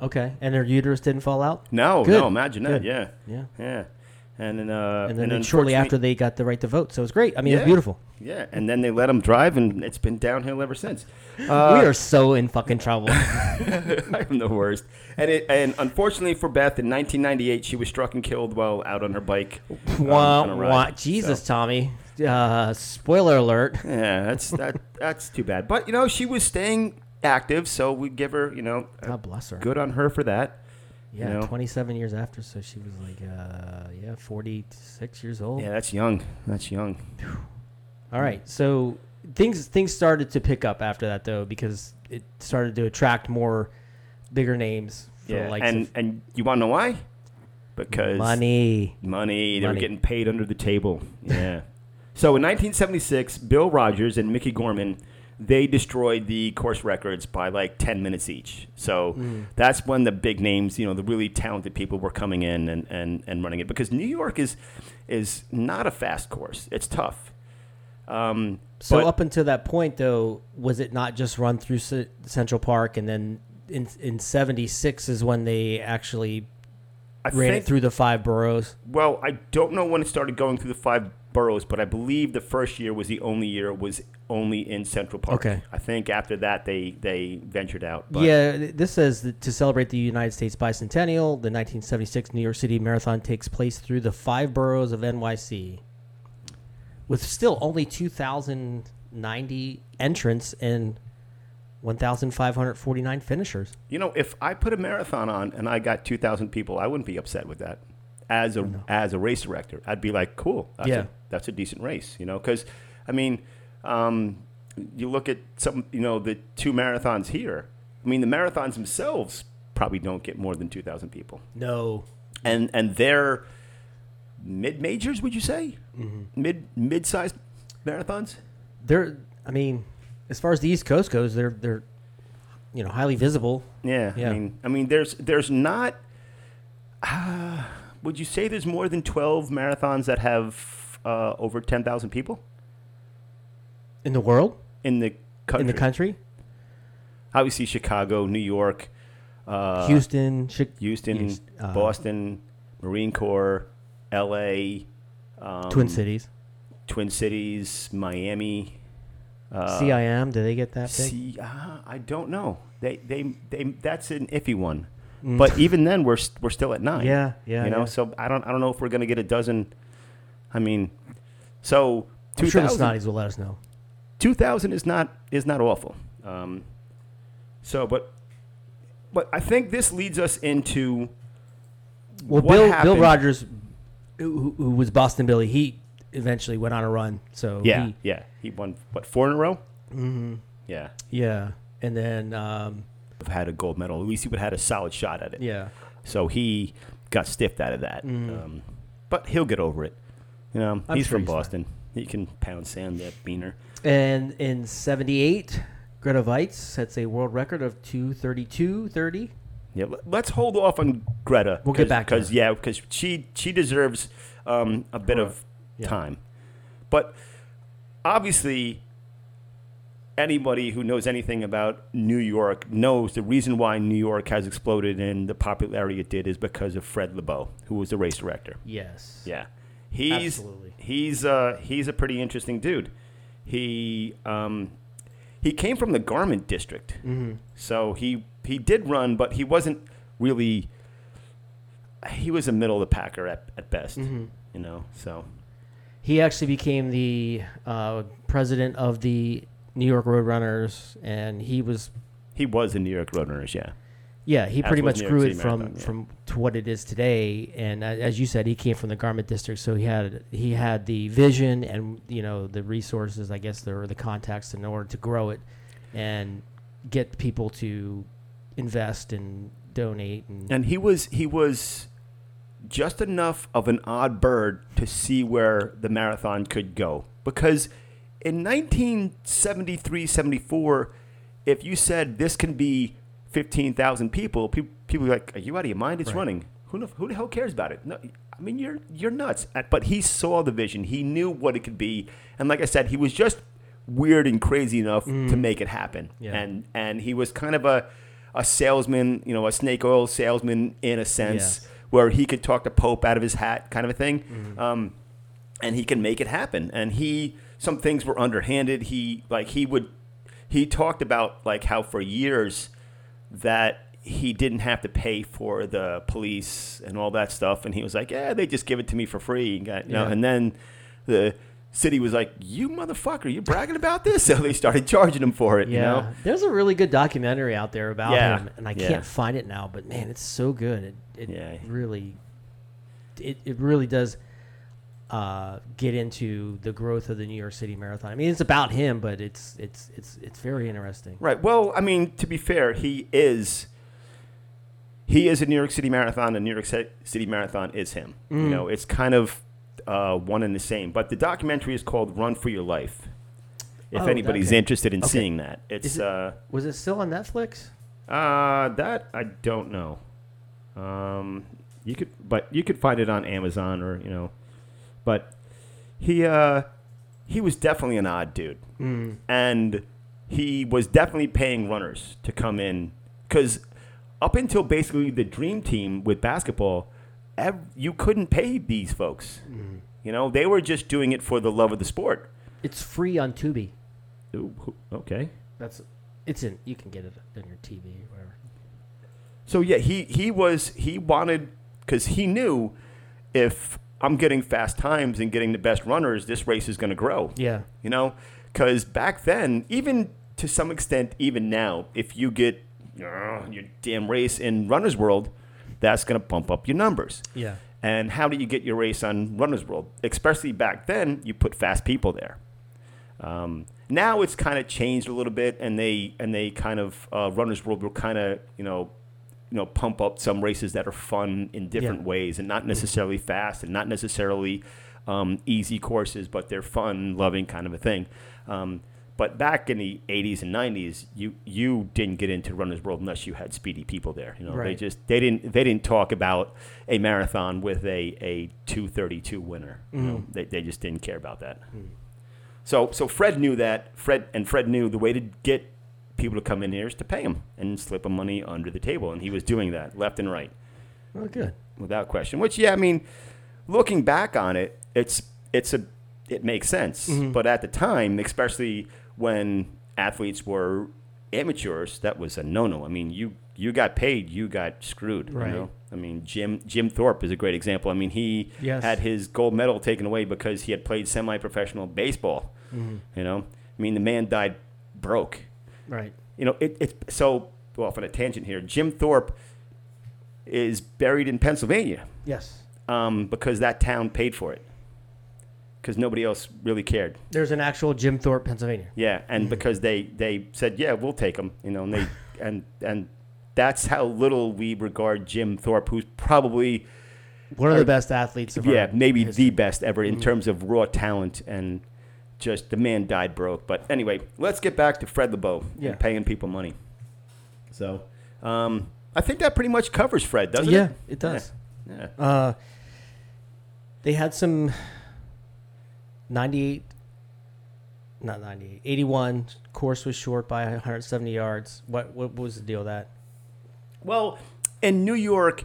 Okay. And her uterus didn't fall out. No, Good. no, imagine that. Good. Yeah, Yeah. yeah. And then, uh, And then shortly after they got the right to vote. So it's great. I mean, it's Yeah. beautiful. yeah, and then they let them drive, and it's been downhill ever since. Uh, we are so in fucking trouble. I'm the worst. And it, and unfortunately for Beth, in 1998, she was struck and killed while out on her bike. um, wah, on a ride. wah. Jesus, So, Tommy. Uh, spoiler alert. yeah, that's that. That's too bad. But you know, she was staying active, so we give her, you know, God bless her. good on her for that. You Yeah, know. 27 years after, so she was like, uh, yeah, 46 years old. Yeah, that's young. That's young. All right, so things things started to pick up after that though, because it started to attract more bigger names for yeah, and of and you want to know why? Because money. Money. They were getting paid under the table. Yeah. so in 1976, Bill Rodgers and Miki Gorman, they destroyed the course records by like 10 minutes each. So Mm. that's when the big names, you know, the really talented people were coming in and, and, and running it because New York is is not a fast course. It's tough. Um, So but- up until that point, though, was it not just run through C- Central Park, and then in in '76 is when they actually I ran think, it through the five boroughs? Well, I don't know when it started going through the five boroughs, but I believe the first year was the only year it was only in Central Park. Okay. I think after that they they ventured out. But yeah, this says that to celebrate the United States bicentennial, the 1976 New York City Marathon takes place through the five boroughs of NYC, with still only 2,090 entrants and 1,549 finishers. You know, if I put a marathon on and I got two thousand people, I wouldn't be upset with that. As a as a race director, I'd be like, cool. That's Yeah. a, that's a decent race. You know, because I mean, um, you look at some, you know, the two marathons here. I mean, the marathons themselves probably don't get more than two thousand people. No, and and they're mid majors. Would you say Mm-hmm. mid mid sized marathons? they're. I mean, as far as the East Coast goes, they're they're, you know, highly visible. Yeah, Yeah. I mean, I mean, there's there's not. Uh, would you say there's more than twelve marathons that have uh, over ten thousand people In the world, in the country? in the country, Obviously, Chicago, New York, uh, Houston, Chi- Houston, Houston, uh, Boston, Marine Corps, L.A., um, Twin Cities, Twin Cities, Miami. Uh, CIM. Do they get that big? See, uh, I don't know. They, they, they. That's an iffy one. Mm. But even then, we're st- we're still at nine. Yeah, yeah, You know, yeah. so I don't I don't know if we're gonna get a dozen. I mean, so I'm sure the 2000 Snotties will let us know. 2000 is not is not awful. Um, so, but but I think this leads us into Well, Bill Bill Rodgers, who, who was Boston Billy, he eventually went on a run. So Yeah, he, yeah. He won what four in a row. hmm Yeah, yeah, and then um, have had a gold medal. At least he would have had a solid shot at it. yeah, So he got stiffed out of that. Mhm. Um, but he'll get over it. You know, I'm he's sure from he's. Boston. He can pound sand that beaner. and in '78, Grete Waitz sets a world record of 2:32:30. Yeah, let- let's hold off on Grete. We'll get back because yeah, because she she deserves um, a bit of Yeah. time. But obviously, anybody who knows anything about New York knows the reason why New York has exploded and the popularity it did is because of Fred Lebow, who was the race director. Yes. Yeah, he's Absolutely. He's uh, he's a pretty interesting dude. He um, he came from the garment district, hmm so he he did run, but he wasn't really. He was a middle of the packer at, at best, hmm you know. So He actually became the uh, president of the New York Roadrunners, and he was he was in New York Roadrunners, yeah. Yeah, he pretty much New grew it from Marathon, yeah. from to what it is today. And as you said, he came from the garment district, so he had he had the vision and you know the resources, I guess, or the contacts in order to grow it and get people to invest and donate. And, And he was he was just enough of an odd bird to see where the marathon could go because in 1973-74 if you said this can be 15,000 people people people were like are you out of your mind it's Right. running who the, who the hell cares about it no I mean you're you're nuts but he saw the vision he knew what it could be and like I said he was just weird and crazy enough to make it happen Yeah. and and he was kind of a a salesman, you know, a snake oil salesman in a sense, Yes. where he could talk the Pope out of his hat, kind of a thing, um, and he can make it happen. And he, some things were underhanded. He like he would, he talked about like how for years that he didn't have to pay for the police and all that stuff, and he was like, yeah, they just give it to me for free, you know. Yeah. And then the city was like, you motherfucker, you bragging about this? So they started charging him for it, yeah, you know. there's a really good documentary out there about Yeah, him, and I yeah. can't find it now. But man, it's so good. It, it really, it, it really does uh, get into the growth of the New York City Marathon. I mean, it's about him, but it's it's it's it's very interesting. Right. Well, I mean, to be fair, he is he is a New York City Marathon, and New York City Marathon is him. You Mm. know, it's kind of uh, one and the same. But the documentary is called "Run for Your Life." If Oh, anybody's okay. interested in Okay. seeing that, it's it- uh, Was it still on Netflix? uh, that I don't know. Um, you could, but you could find it on Amazon or you know, but he uh, he was definitely an odd dude, Mm. and he was definitely paying runners to come in because up until basically the dream team with basketball, ev- you couldn't pay these folks. Mm. You know, they were just doing it for the love of the sport. It's free on Tubi. Ooh, okay. That's it's in. You can get it on your TV or whatever. So yeah, he he was he wanted because he knew if I'm getting fast times and getting the best runners, this race is going to grow. Yeah. You know, because back then, even to some extent, even now, if you get uh, your damn race in Runner's World, that's going to bump up your numbers. Yeah. And how do you get your race on Runner's World? Especially back then, you put fast people there. Um, now it's kind of changed a little bit, and they and they kind of uh, Runner's World will kind of you know you know pump up some races that are fun in different Yeah. ways, and not necessarily fast, and not necessarily um, easy courses, but they're fun, loving kind of a thing. Um, but back in the 80s and 90s, you you didn't get into Runner's World unless you had speedy people there. You know, they just they didn't they didn't talk about a marathon with a a 232 winner. You know, Mm-hmm. they, they just didn't care about that. Mm. So so Fred knew that Fred and Fred knew the way to get people to come in here is to pay him and slip him money under the table, and he was doing that left and right Oh, good. without question. Which yeah, I mean, looking back on it, it's it's a it makes sense. Mhm. But at the time, especially when athletes were amateurs, that was a no no. I mean, you you got paid, you got screwed. Right. You know? I mean, Jim Jim Thorpe is a great example. I mean, he Yes. had his gold medal taken away because he had played semi professional baseball. Mhm. You know, I mean, the man died broke. Right. You know, it, it's so well off on a tangent here. Jim Thorpe is buried in Pennsylvania Yes. um, because that town paid for it because nobody else really cared. There's an actual Jim Thorpe, Pennsylvania. Yeah, and because they they said, yeah, we'll take him, you know, and they and and that's how little we regard Jim Thorpe, who's probably One of Or- the best athletes of yeah our maybe history. the best ever in Mhm. terms of raw talent and just the man died broke. But anyway, let's get back to Fred Lebow Yeah. and paying people money. So um, I think that pretty much covers Fred, doesn't yeah, it? Yeah, it does. Yeah. Uh, they had some 98, not 98, 81. Course was short by 170 yards. What what was the deal with that? Well, in New York,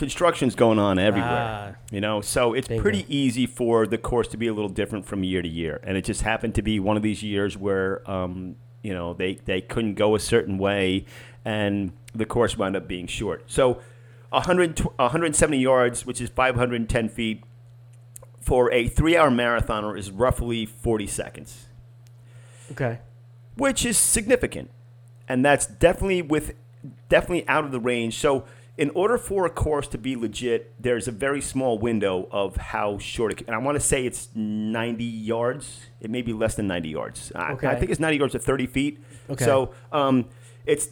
construction's going on everywhere. Ah. You know, so it's Bingo. pretty easy for the course to be a little different from year to year. And it just happened to be one of these years where, um, you know, they, they couldn't go a certain way and the course wound up being short. So 100, tw- 170 yards, which is 510 feet, for a three hour marathoner is roughly 40 seconds Okay. which is significant, and that's definitely with definitely out of the range. So, in order for a course to be legit, there's a very small window of how short it. Can, and I want to say it's 90 yards. It may be less than 90 yards. I, I think it's 90 yards to 30 feet. Okay. So, um, it's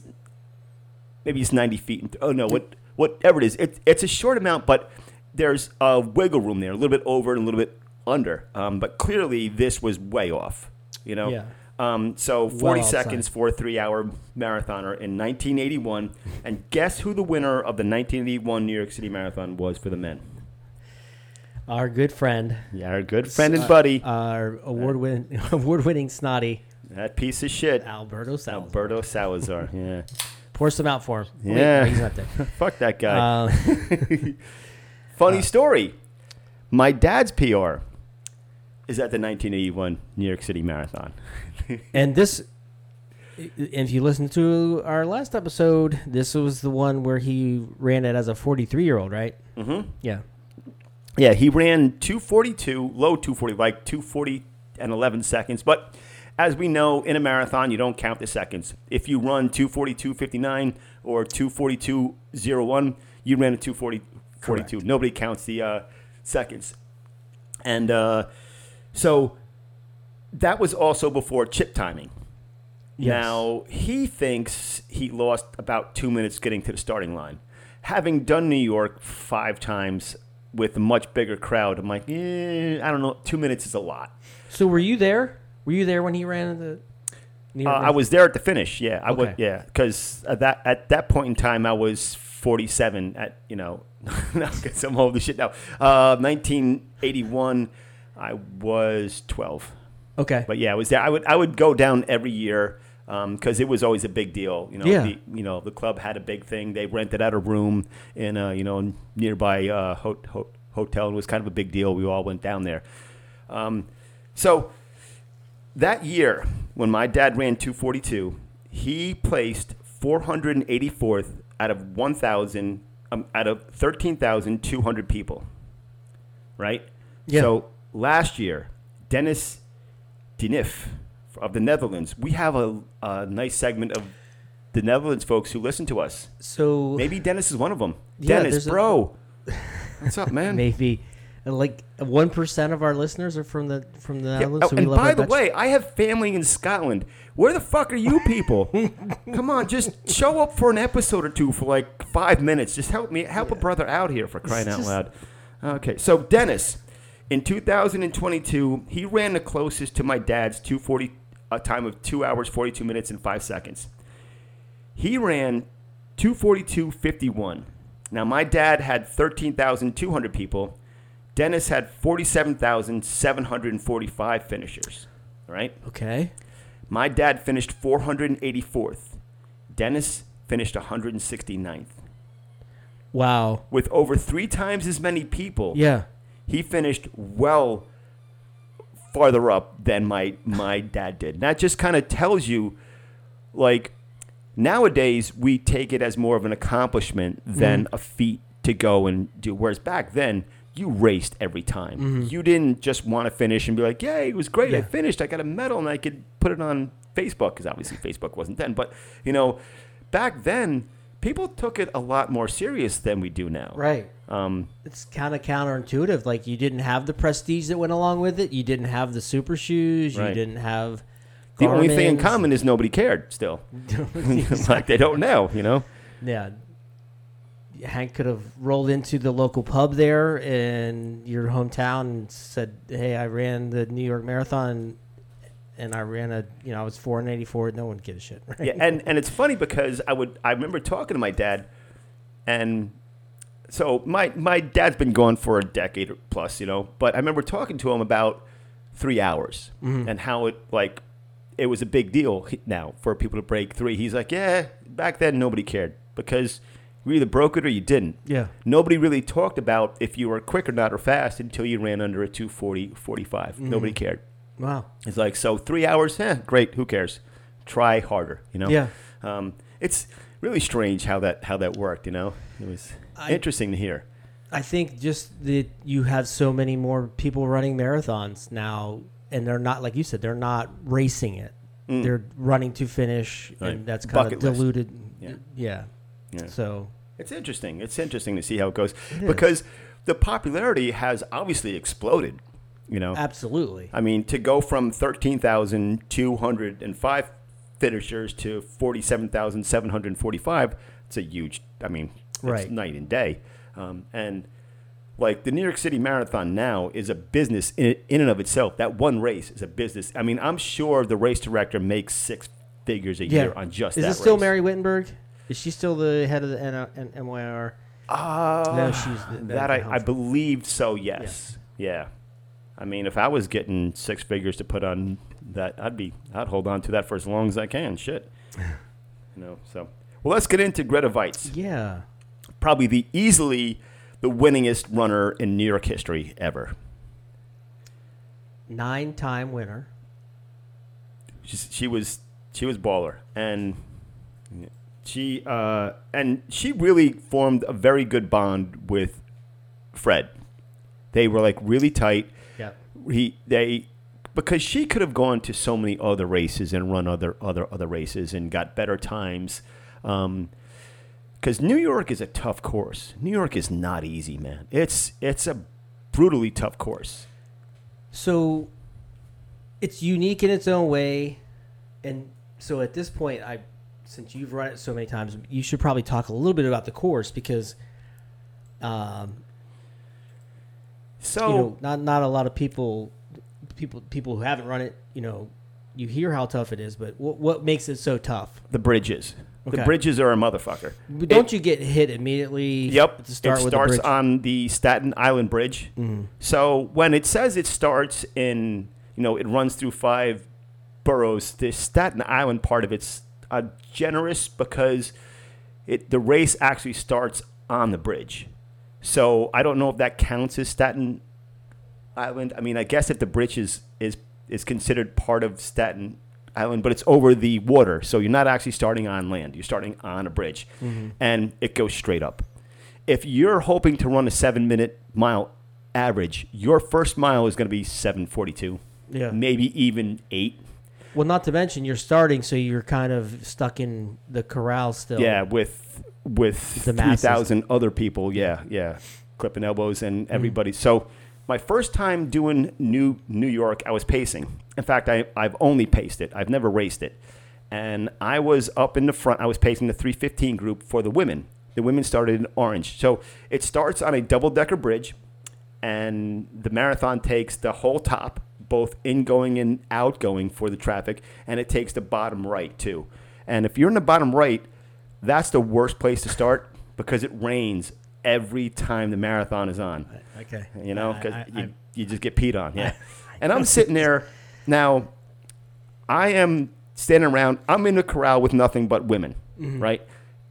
maybe it's 90 feet. and- Oh no, what whatever it is, it, it's a short amount, but there's a wiggle room there, a little bit over and a little bit under. Um, but clearly, this was way off. You know. Yeah. Um, so 40 outside. seconds for a three-hour marathoner in 1981, and guess who the winner of the 1981 New York City Marathon was for the men? Our good friend, Yeah, our good friend and Uh, buddy, our award win award winning snotty that piece of shit, Alberto Salazar. Alberto Salazar. Yeah, Pour some out for him. Wait, Yeah. he's not there. fuck that guy. Uh, Funny story. My dad's PR is at the 1981 New York City Marathon. And this, if you listen to our last episode, this was the one where he ran it as a 43 year old, right? Mm-hmm. Yeah. Yeah, he ran 242, low 240, like 240 and 11 seconds. But as we know, in a marathon, you don't count the seconds. If you run 242.59 or 242.01, you ran a 240, 42. Nobody counts the uh, seconds. And uh, so that was also before chip timing. Yes. Now, he thinks he lost about two minutes getting to the starting line. having done New York five times with a much bigger crowd, I'm like, eh, I don't know, two minutes is a lot. So were you there? Were you there when he ran the? Uh, I was there at the finish. Yeah, I would. Okay. Yeah, because at that at that point in time, I was 47. At you know, because I'm old as shit now. Uh, 1981, I was 12. Okay. But yeah, I was there. I would I would go down every year because it was always a big deal. You know, Yeah. the, you know the club had a big thing. They rented out a room in a you know nearby uh, ho- ho- hotel. It was kind of a big deal. We all went down there. Um, so that year, when my dad ran 242, he placed 484th out of 1,000 um, out of 13,200 people. Right. Yeah. So last year, Dennis Dinif of the Netherlands. We have a, a nice segment of the Netherlands folks who listen to us. so Maybe Dennis is one of them. Yeah, Dennis, there's a- bro. What's up, man? maybe like one percent of our listeners are from the from the Yeah, Netherlands. oh, so and by the Dutch- way, I have family in Scotland. Where the fuck are you people? Come on, just show up for an episode or two for like five minutes. Just help me, help a brother out here for crying out just- loud. Okay, so Dennis, in 2022, he ran the closest to my dad's 240, a uh, time of two hours, 42 minutes, and five seconds. He ran 242.51. Now, my dad had 13,200 people. Dennis had 47,745 finishers, right? Okay. My dad finished 484th. Dennis finished 169th. Wow. With over three times as many people, Yeah. He finished well farther up than my my dad did. And that just kind of tells you, like, nowadays we take it as more of an accomplishment than mm-hmm. a feat to go and do. Whereas back then, you raced every time. Mm-hmm. You didn't just want to finish and be like, "Yay, it was great! I finished. I got a medal, and I could put it on Facebook." Because obviously Facebook wasn't then. But you know, back then, people took it a lot more serious than we do now. Right. Um, It's kind of counterintuitive. Like you didn't have the prestige that went along with it. You didn't have the super shoes. You Right. didn't have. the only thing in common is nobody cared. Still, like they don't know. You know. Yeah. Hank could have rolled into the local pub there in your hometown and said, "Hey, I ran the New York Marathon, and I ran a, you know, I was four and 484. No one gives a shit, right? yeah, and and it's funny because I would I remember talking to my dad, and so my my dad's been gone for a decade plus, you know. But I remember talking to him about three hours Mm-hmm. and how it like it was a big deal now for people to break three. He's like, yeah, back then nobody cared because you either broke it or you didn't. Yeah. Nobody really talked about if you were quick or not or fast until you ran under a 240, 45. Mm-hmm. Nobody cared. Wow. It's like, so three hours, eh, great, who cares? Try harder, you know? Yeah. Um, it's really strange how that how that worked, you know? It was I- interesting to hear. I think just that you have so many more people running marathons now, and they're not like you said, they're not racing it. Mm. They're running to finish, Right. and that's kind Bucket of diluted. Yeah. Yeah. Yeah. So It's interesting. It's interesting to see how it goes It because the popularity has obviously exploded, you know? absolutely. I mean, to go from 13,205 finishers to 47,745, it's a huge, I mean, it's Right. night and day. Um, and like the New York City Marathon now is a business in, in and of itself. That one race is a business. I mean, I'm sure the race director makes six figures a Yeah. year on just Is that it still race. Mary Wittenberg? Is she still the head of the N- N- NYR? Uh, No, she's the- that I, the I help. believe so. Yes. Yeah. I mean, if I was getting six figures to put on that, I'd be I'd hold on to that for as long as I can. Shit. you know. So well, let's get into Grete Waitz. Yeah. Probably the easily the winningest runner in New York history ever. Nine time winner. She's, she was she was baller and she uh, and she really formed a very good bond with Fred. They were like really tight. Yeah. he they because she could have gone to so many other races and run other other other races and got better times because new york is a tough course new york is not easy man it's it's a brutally tough course So it's unique in its own way. And so at this point, I since you've run it so many times, you should probably talk a little bit about the course because, um, So you know, not not a lot of people, people people who haven't run it, you know, you hear how tough it is, but what what makes it so tough? the bridges. The bridges are a motherfucker. But Don't you get hit immediately? Yep. At the start it with starts the on the Staten Island Bridge. Mhm. So when it says it starts in, you know, it runs through five boroughs, the Staten Island part of it's uh, generous because it the race actually starts on the bridge. So I don't know if that counts as Staten Island. I mean, I guess if the bridge is is is considered part of Staten Island, but it's over the water, so you're not actually starting on land. You're starting on a bridge, Mm-hmm. and it goes straight up. If you're hoping to run a seven minute mile average, your first mile is going to be seven forty two, Yeah. maybe even eight. Well, not to mention you're starting, so you're kind of stuck in the corral still. Yeah, with with The three other people. Yeah, yeah, clipping elbows Mm-hmm. and everybody. So my first time doing New New York, I was pacing. In fact, I I've only paced it. I've never raced it, and I was up in the front. I was pacing the 315 group for the women. The women started in orange. So it starts on a double decker bridge, and the marathon takes the whole top, both ingoing and outgoing for the traffic, and it takes the bottom right too. And if you're in the bottom right, that's the worst place to start because it rains every time the marathon is on. Okay. You know, because you, I- you just get peed on. Yeah. and I'm sitting there now. I am standing around. I'm in a corral with nothing but women, Mm-hmm. right?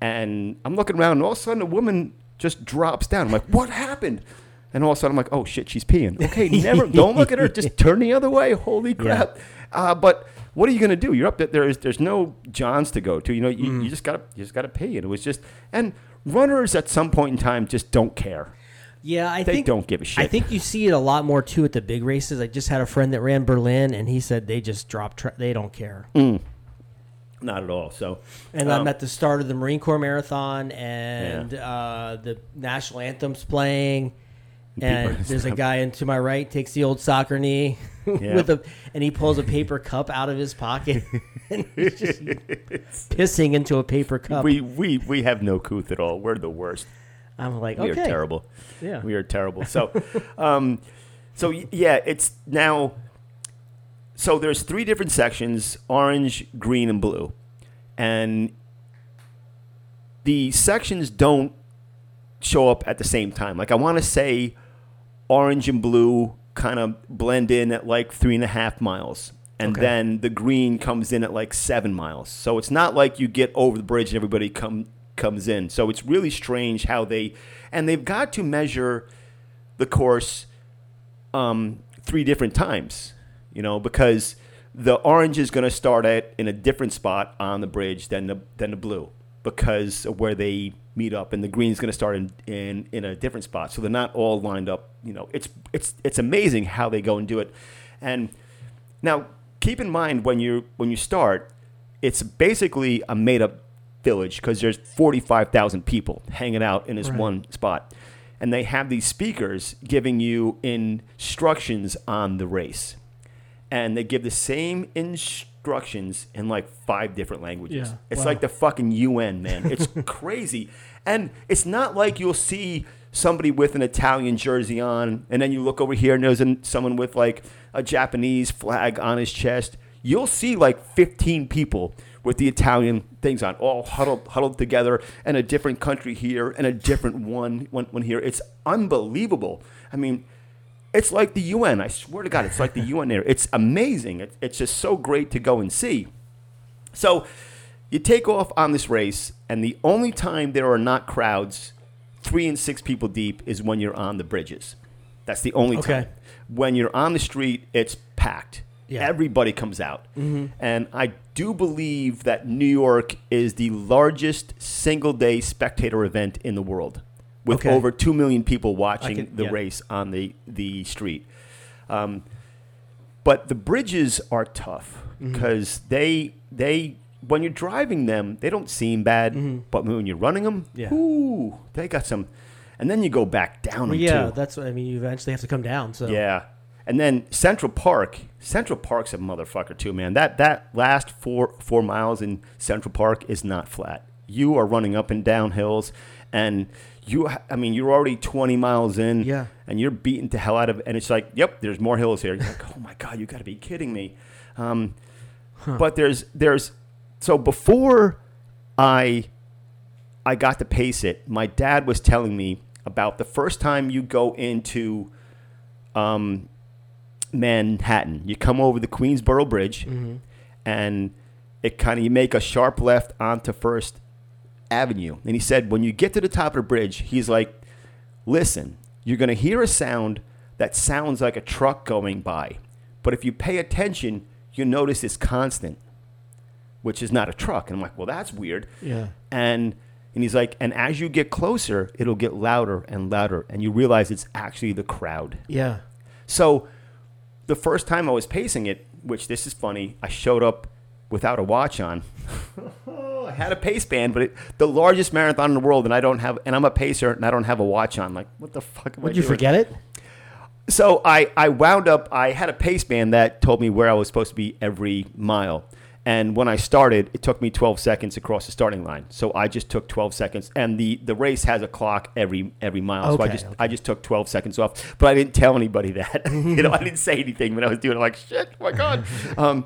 And I'm looking around, and all of a sudden, a woman just drops down. I'm like, "What happened?" And all of a sudden, I'm like, "Oh shit, she's peeing." Okay, never. don't look at her. Just turn the other way. Holy crap! Uh, but what are you gonna do? You're up there. There's there's no Johns to go to. You know, you, Mm-hmm. you just gotta you just gotta pee. And it was just and runners at some point in time just don't care. Yeah, I They think don't give a shit. I think you see it a lot more too at the big races. I just had a friend that ran Berlin, and he said they just drop. Tra- they don't care. Not at all. So And um, I'm at the start of the Marine Corps Marathon, and uh, the national anthem's playing. And there's a guy into my right takes the old soccer knee Yeah. with a, and he pulls a paper cup out of his pocket, and he's just pissing into a paper cup. we, we we have no couth at all. We're the worst. I'm like, We okay, are terrible. yeah, We are terrible. So, um, so yeah, it's now. So there's three different sections: orange, green, and blue, and the sections don't show up at the same time. Like I want to say, orange and blue kind of blend in at like three and a half miles. And Okay. then the green comes in at like seven miles. So it's not like you get over the bridge and everybody come comes in. So it's really strange how they and they've got to measure the course um, three different times, you know, because the orange is going to start at in a different spot on the bridge than the than the blue because of where they meet up, and the green is going to start in, in in a different spot. So they're not all lined up. You know, it's it's it's amazing how they go and do it. And now keep in mind when you when you start, it's basically a made up village because there's 45,000 people hanging out in this Right. one spot. And they have these speakers giving you instructions on the race. And they give the same instructions in like five different languages. Yeah. It's Wow. like the fucking UN, man. It's crazy. And it's not like you'll see somebody with an Italian jersey on, and then you look over here and there's an, someone with like a Japanese flag on his chest. You'll see like 15 people with the Italian things on, all huddled huddled together, and a different country here and a different one one, one here. It's unbelievable. I mean, it's like the UN. I swear to God, it's like the UN there. It's amazing. It, it's just so great to go and see. So you take off on this race, and the only time there are not crowds, three and six people deep, is when you're on the bridges. That's the only Okay. time. When you're on the street, it's packed. Yeah. Everybody comes out. Mm-hmm. And I do believe that New York is the largest single day spectator event in the world with Okay. over 2 million people watching can- the yeah. race on the, the street. Um, but the bridges are tough Mm-hmm. because they they when you're driving them they don't seem bad, but when you're running them, Mm-hmm. Yeah. ooh, they got some. And then you go back down Well, yeah, too. that's what I mean. You eventually have to come down. So Yeah, And then Central Park, Central Park's a motherfucker too, man. That that last four four miles in Central Park is not flat. You are running up and down hills, and you, I mean, you're already 20 miles in, Yeah. and you're beaten to hell out of, and it's like, yep, there's more hills here. You're like, oh my god, you got to be kidding me. Um, But there's there's so before I I got to pace it, my dad was telling me about the first time you go into um, Manhattan. You come over the Queensboro Bridge, Mm-hmm. and it kind of you make a sharp left onto First Avenue. And he said when you get to the top of the bridge, he's like, "Listen, you're going to hear a sound that sounds like a truck going by, but if you pay attention, you notice it's constant, which is not a truck." And I'm like, "Well, that's weird." Yeah. and and he's like, and as you get closer, it'll get louder and louder, and you realize it's actually the crowd. Yeah. So, the first time I was pacing it, which this is funny, I showed up without a watch on. I had a pace band, but it, the largest marathon in the world, and I don't have, and I'm a pacer, and I don't have a watch on. Like, what the fuck? Would you doing? forget it? So I, I wound up, I had a pace band that told me where I was supposed to be every mile. And when I started, it took me 12 seconds across the starting line. So I just took 12 seconds. And the, the race has a clock every every mile. so I Okay, just okay. I just took 12 seconds off. But I didn't tell anybody that. you know, I didn't say anything when I was doing it. I'm like, shit, oh my God. um,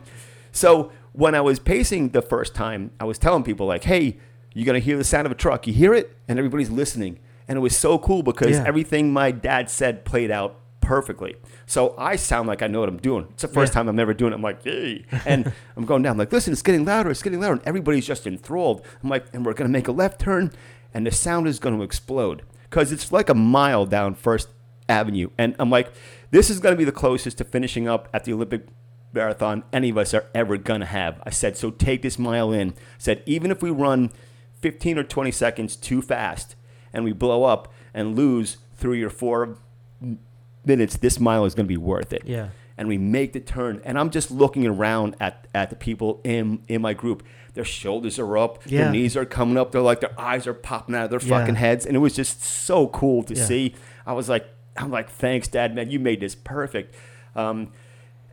so when I was pacing the first time, I was telling people, like, hey, you're going to hear the sound of a truck. You hear it? And everybody's listening. And it was so cool because Yeah. everything my dad said played out perfectly. So I sound like I know what I'm doing. It's the first Yeah. time I'm ever doing it. I'm like, yay. And I'm going down. I'm like, listen, it's getting louder. It's getting louder. And everybody's just enthralled. I'm like, and we're going to make a left turn and the sound is going to explode because it's like a mile down First Avenue. And I'm like, this is going to be the closest to finishing up at the Olympic marathon any of us are ever going to have. I said, so take this mile in. I said, even if we run 15 or 20 seconds too fast and we blow up and lose three or four minutes, this mile is going to be worth it. Yeah. And we make the turn, and I'm just looking around at, at the people in in my group. Their shoulders are up, Yeah. their knees are coming up. They're like their eyes are popping out of their Yeah. fucking heads, and it was just so cool to Yeah. see. I was like, I'm like, thanks, Dad, man, you made this perfect. Um,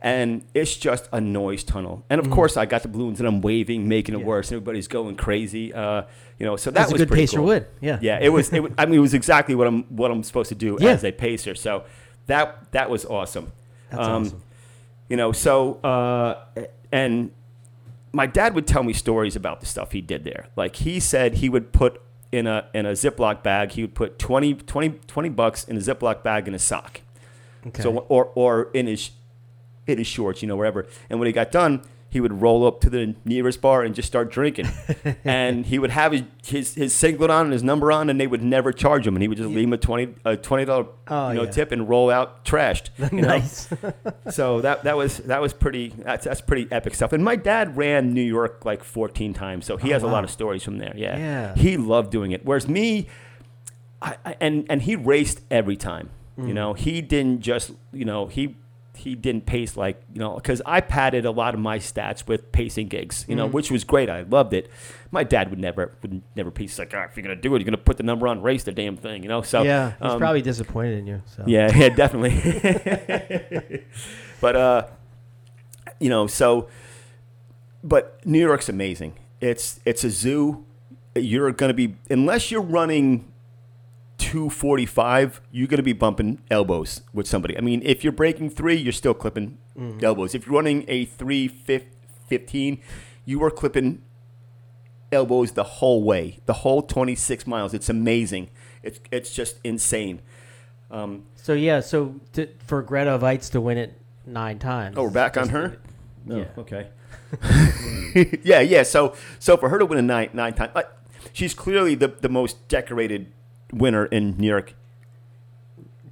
and it's just a noise tunnel. And of course, I got the balloons and I'm waving, making it. Yeah. worse, and everybody's going crazy. Uh, you know, so that That's a was good pretty pacer cool. would. Yeah. Yeah, it was. It, wa- I mean, it was exactly what I'm what I'm supposed to do Yeah. as a pacer. So that that was awesome. That's Um, awesome. You know, so uh, and my dad would tell me stories about the stuff he did there. Like he said he would put in a in a Ziploc bag, he would put 20, 20, 20 bucks in a Ziploc bag in a sock. Okay. So or or in his in his shorts, you know, wherever. And when he got done, he would roll up to the nearest bar and just start drinking. and he would have his, his his singlet on and his number on, and they would never charge him, and he would just leave him a twenty a twenty dollar Oh, you know yeah. tip and roll out trashed. You know? nice. So that that was that was pretty that's that's pretty epic stuff. And my dad ran New York like 14 times, so he Oh, has a lot of stories from there. Yeah. Yeah. He loved doing it. Whereas me I, I, and and he raced every time. Mm. You know, he didn't just, you know, he he didn't pace like, you know, cuz I padded a lot of my stats with pacing gigs, you know, Mm. which was great. I loved it. My dad would never would never pace He's like, oh, if you're going to do it, you're going to put the number on, race the damn thing, you know. So yeah. He's um, probably disappointed in you. So. yeah, yeah, definitely. but uh, you know, so but New York's amazing. It's it's a zoo. You're gonna be unless you're running 245, you're gonna be bumping elbows with somebody. I mean, if you're breaking three, you're still clipping elbows. If you're running a three fif- 15, you are clipping elbows the whole way, the whole 26 miles. It's amazing. It's it's just insane. Um, So yeah. So to, for Grete Waitz to win it nine times. Oh, we're back on her. Yeah. okay. yeah, yeah. So, so for her to win a nine nine times, she's clearly the the most decorated winner in New York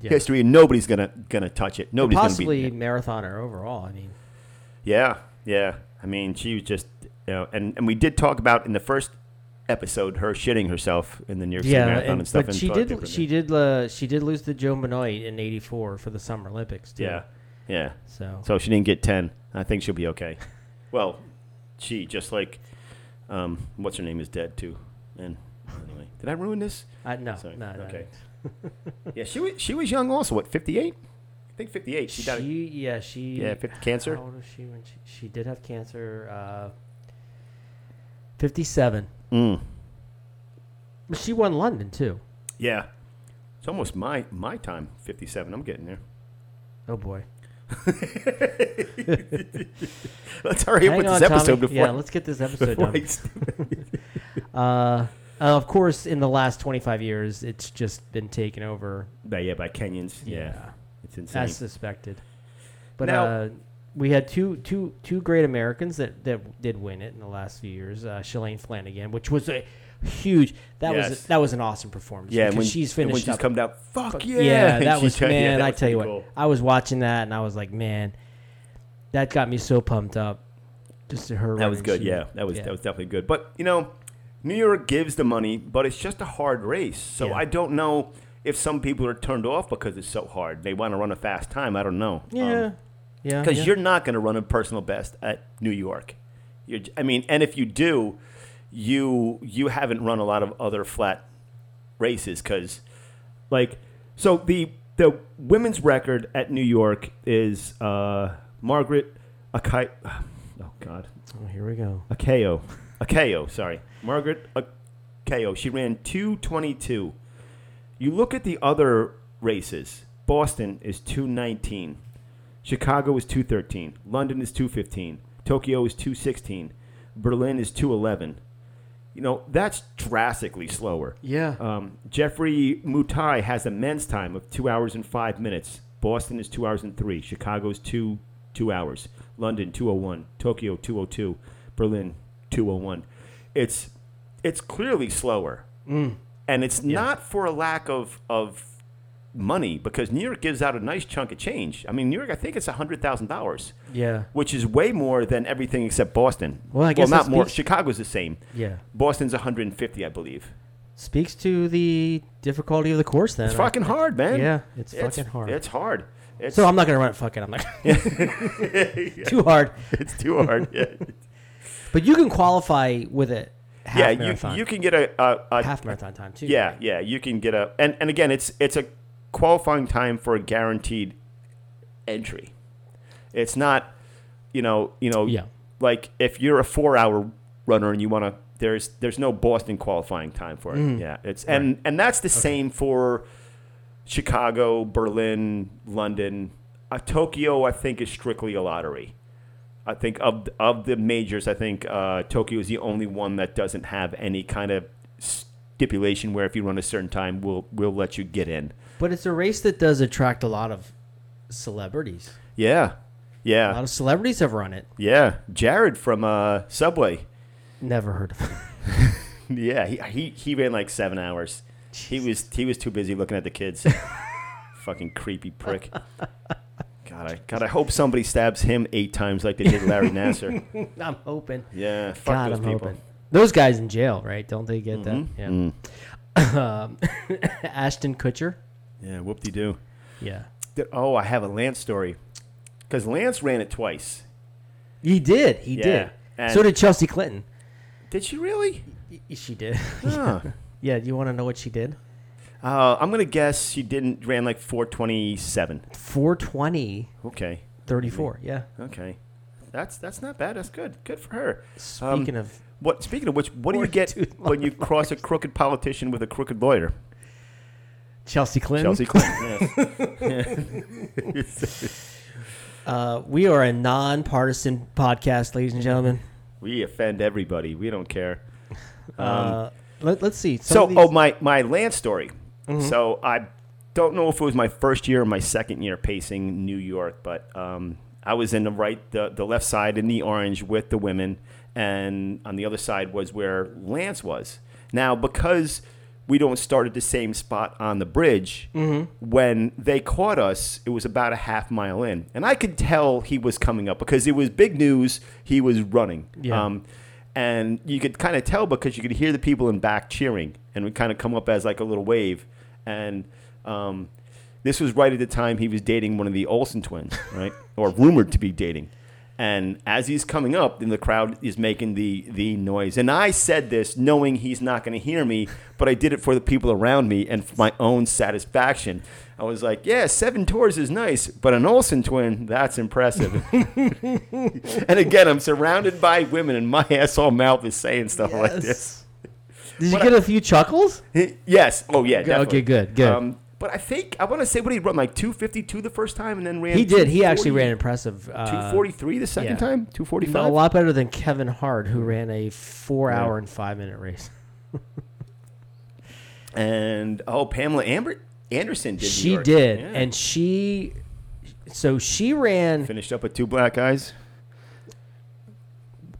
Yeah. history, and nobody's gonna gonna touch it. Nobody's Possibly gonna marathoner overall. I mean. Yeah, yeah. I mean, she was just, you know, and and we did talk about in the first episode her shitting herself in the New York City Yeah, Marathon and, and, stuff. but and she did. She did. Uh, she did lose to Joe Benoit in '84 for the Summer Olympics. Too. Yeah, yeah. So. So she didn't get ten. I think she'll be okay. Well, she just like, um, what's her name is dead too. And did I ruin this? I, no, Sorry. no, no. Okay. yeah, she was she was young also. What fifty eight? I think 58. She died. Yeah, she. Yeah, 50 cancer? How old was she when she? She did have cancer. Uh, Fifty-seven. Mm. But she won London too. Yeah. It's almost my my time. 57. I'm getting there. Oh boy. Let's hurry up with this episode Tommy. before. Yeah, let's get this episode before done. I- Uh, of course, in the last 25 years, it's just been taken over. But yeah, by Kenyans. Yeah. It's insane. as suspected. But Now- uh, we had two, two, two great Americans that, that did win it in the last few years. Uh, Shalane Flanagan, which was a huge. That Yes. was that was an awesome performance. yeah, because when she's and when finished she's up. come out, fuck, yeah. yeah, And that she was said- yeah, man. that I was tell you what, pretty cool. I was watching that and I was like, man, that got me so pumped up. Just to her. That was running. good. She- Yeah, that was yeah. that was definitely good. But you know, New York gives the money, but it's just a hard race. So Yeah. I don't know if some people are turned off because it's so hard. They want to run a fast time. I don't know. Yeah, yeah. because yeah. you're not going to run a personal best at New York. You're, I mean, and if you do, you you haven't run a lot of other flat races because, like, so the the women's record at New York is uh, Margaret Akai. Oh God, Oh, here we go. Okayo, Okayo. Sorry, Margaret Okayo. She ran two twenty two. You look at the other races. Boston is two nineteen. Chicago is 213. London is 215. Tokyo is 216. Berlin is 211. You know, that's drastically slower. Yeah. Um, Geoffrey Mutai has a men's time of 2 hours and 5 minutes. Boston is 2 hours and 3. Chicago's 2 2 hours. London 201. Tokyo 202. Berlin 201. It's it's clearly slower. Mm. And it's not for a lack of of money because New York gives out a nice chunk of change. I mean, New York, I think it's hundred thousand dollars, Yeah. which is way more than everything except Boston. Well, I guess well, not more. Chicago's the same. Yeah. Boston's one hundred and fifty, I believe. Speaks to the difficulty of the course. Then It's fucking hard, man. Yeah, it's, It's fucking hard. It's hard. It's, so I'm not gonna run it. Fuck it. I'm not. Too hard. it's too hard. Yeah, But you can qualify with it. half yeah you, marathon. you can get a, a, a half marathon time too. Yeah, yeah, you can get a and, and again it's it's a qualifying time for a guaranteed entry. It's not you know, you know Yeah. like if you're a 4-hour runner and you want to there's there's no Boston qualifying time for it. Mhm. Yeah, it's and and that's the same for Chicago, Berlin, London. Uh, Tokyo I think is strictly a lottery. I think of of the majors, I think uh, Tokyo is the only one that doesn't have any kind of stipulation where if you run a certain time, we'll we'll let you get in. But it's a race that does attract a lot of celebrities. Yeah, yeah. A lot of celebrities have run it. yeah. Jared from uh, Subway. Never heard of it. Yeah, he, he he ran like seven hours. He was he was too busy looking at the kids. Fucking creepy prick. God, I God, I hope somebody stabs him eight times like they did Larry Nassar. I'm hoping. Yeah, fuck God, those I'm people. hoping. Those guys in jail, right? Don't they get Mhm. that? Mm. Yeah. Um, Ashton Kutcher. Yeah, whoop de doo. Yeah. Oh, I have a Lance story. Because Lance ran it twice. He did. He Yeah, did. So did Chelsea Clinton. Did she really? Y- She did. Huh. yeah. Do you want to know what she did? Uh, I'm gonna guess she didn't ran like 427. 420, Okay, 34. Yeah. okay, that's that's not bad. That's good. Good for her. Speaking of What? Speaking of which, what do you get when you cross a crooked politician with a crooked lawyer? Chelsea Clinton, Chelsea Clinton. yes. Uh, we are a nonpartisan podcast, ladies and gentlemen. we offend everybody. We don't care. uh, let, us see. Some So, of these- oh my my land story. Mhm. So I don't know if it was my first year or my second year pacing New York, but um, I was in the right, the, the left side in the orange with the women, and on the other side was where Lance was. Now, because we don't start at the same spot on the bridge, Mhm. when they caught us, it was about a half mile in, and I could tell he was coming up because it was big news. He was running. Yeah. Um, and you could kind of tell because you could hear the people in back cheering, and would kind of come up as like a little wave. And um, this was right at the time he was dating one of the Olsen twins, right, or rumored to be dating. And as he's coming up, then the crowd is making the the noise. And I said this knowing he's not going to hear me, but I did it for the people around me and for my own satisfaction. I was like, "Yeah, seven tours is nice, but an Olsen twin, that's impressive." and again, I'm surrounded by women, and my asshole mouth is saying stuff like this. Did you But get a few chuckles? Yes. Oh yeah. Definitely. okay, good, good. Um, but I think I want to say what he run like 252 the first time, and then ran. He did. He actually ran impressive. Uh, 243 the second yeah. time. 245. A lot better than Kevin Hart, who ran a four-hour and five-minute race. And oh, Pamela Amber Anderson did. She did, Yeah. and she, so she ran. finished up with two black eyes.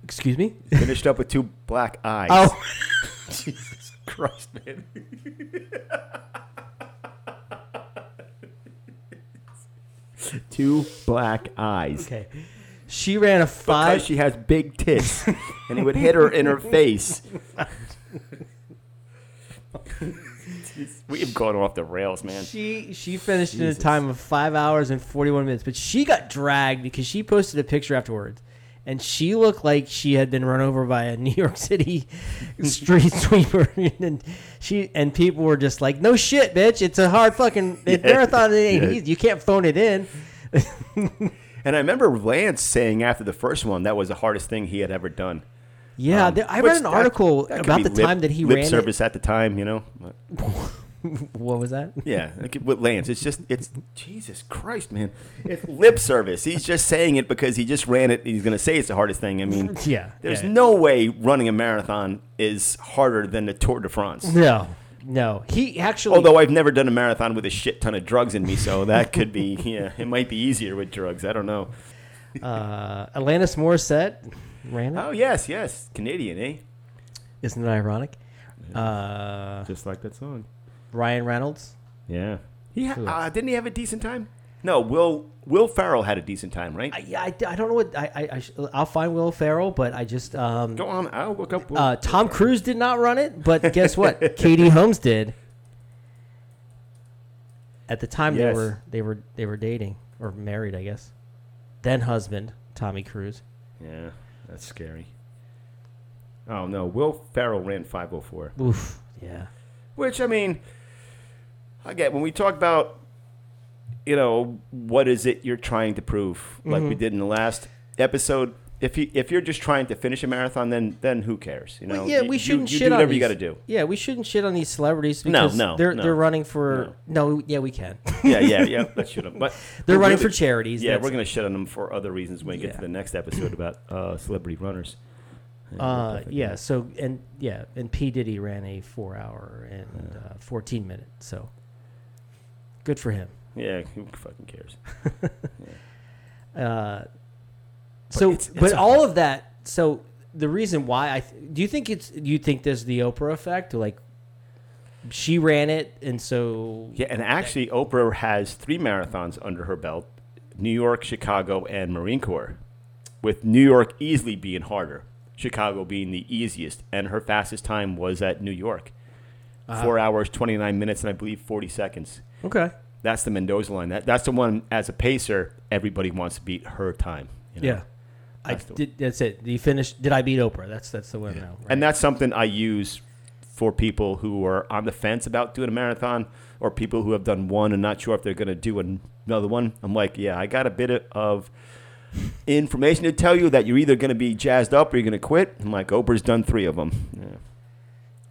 Excuse me. Finished up with two black eyes. Oh, Jesus Christ, man. two black eyes. okay. She ran a Because five. she has big tits, and it would hit her in her face. We've gone off the rails, man. She she finished in a Jesus. time of five hours and forty one minutes, but she got dragged because she posted a picture afterwards, and she looked like she had been run over by a New York City street sweeper, and she and people were just like, "No shit, bitch! It's a hard fucking Yeah. marathon. It ain't Yeah. easy. You can't phone it in." And I remember Lance saying after the first one that was the hardest thing he had ever done. Yeah, Um, there, I read an article that could about the lip- time that he lip ran. it. service at the time, you know. What was that? yeah, like with Lance, it's just it's Jesus Christ, man. It's lip service. He's just saying it because he just ran it. He's going to say it's the hardest thing. I mean, Yeah, there's yeah. no way running a marathon is harder than the Tour de France. No, no. He actually. Although I've never done a marathon with a shit ton of drugs in me, so that could be yeah, it might be easier with drugs. I don't know. uh, Alanis Morissette ran it. Oh yes, yes, Canadian, eh? Isn't it ironic? Uh, Just like that song. Ryan Reynolds. Yeah. He ha- uh, didn't he have a decent time? No, Will Will Ferrell had a decent time, right? I, yeah, I, I don't know what I, I, I sh- I'll find Will Ferrell, but I just um, Go on, I'll look up. Will- uh, Tom Cruise did not run it, but guess what? Katie Holmes did. At the time Yes. they were they were they were dating or married, I guess. Then husband Tommy Cruise. Yeah, that's scary. Oh no, Will Ferrell ran 504. Oof. Yeah. Which I mean, Get when we talk about, you know, what is it you're trying to prove, like we Mhm. did in the last episode. If you if you're just trying to finish a marathon, then then who cares? You know, yeah, we you- shouldn't you, shit do on whatever these. you got to do. Yeah, we shouldn't shit on these celebrities No, because no, they're no. they're running for no. yeah, we can. Yeah, yeah, yeah. That should have. But They're running for charities. Yeah, that's- we're gonna shit on them for other reasons when we get Yeah. to the next episode about uh, celebrity runners. Yeah, Uh, yeah. So and yeah, and P Diddy ran a four hour and uh, fourteen minute. So good for him. Yeah, who fucking cares? Uh, so, but it's a- all of that. So the reason why I th- do you think it's you think there's the Oprah effect? Like she ran it, and so Yeah, and actually, Oprah has three marathons under her belt: New York, Chicago, and Marine Corps. With New York easily being harder, Chicago being the easiest, and her fastest time was at New York, Uh-huh. four hours twenty nine minutes and I believe forty seconds. Okay. That's the Mendoza line. That that's the one as a pacer. Everybody wants to beat her time. you know? Yeah, I That's the- did. That's it. Did you finish? Did I beat Oprah? That's that's the one now. Right? And that's something I use for people who are on the fence about doing a marathon or people who have done one and not sure if they're going to do an- another one. I'm like, yeah, I got a bit of information to tell you that you're either going to be jazzed up or you're going to quit. I'm like, Oprah's done three of them. Yeah.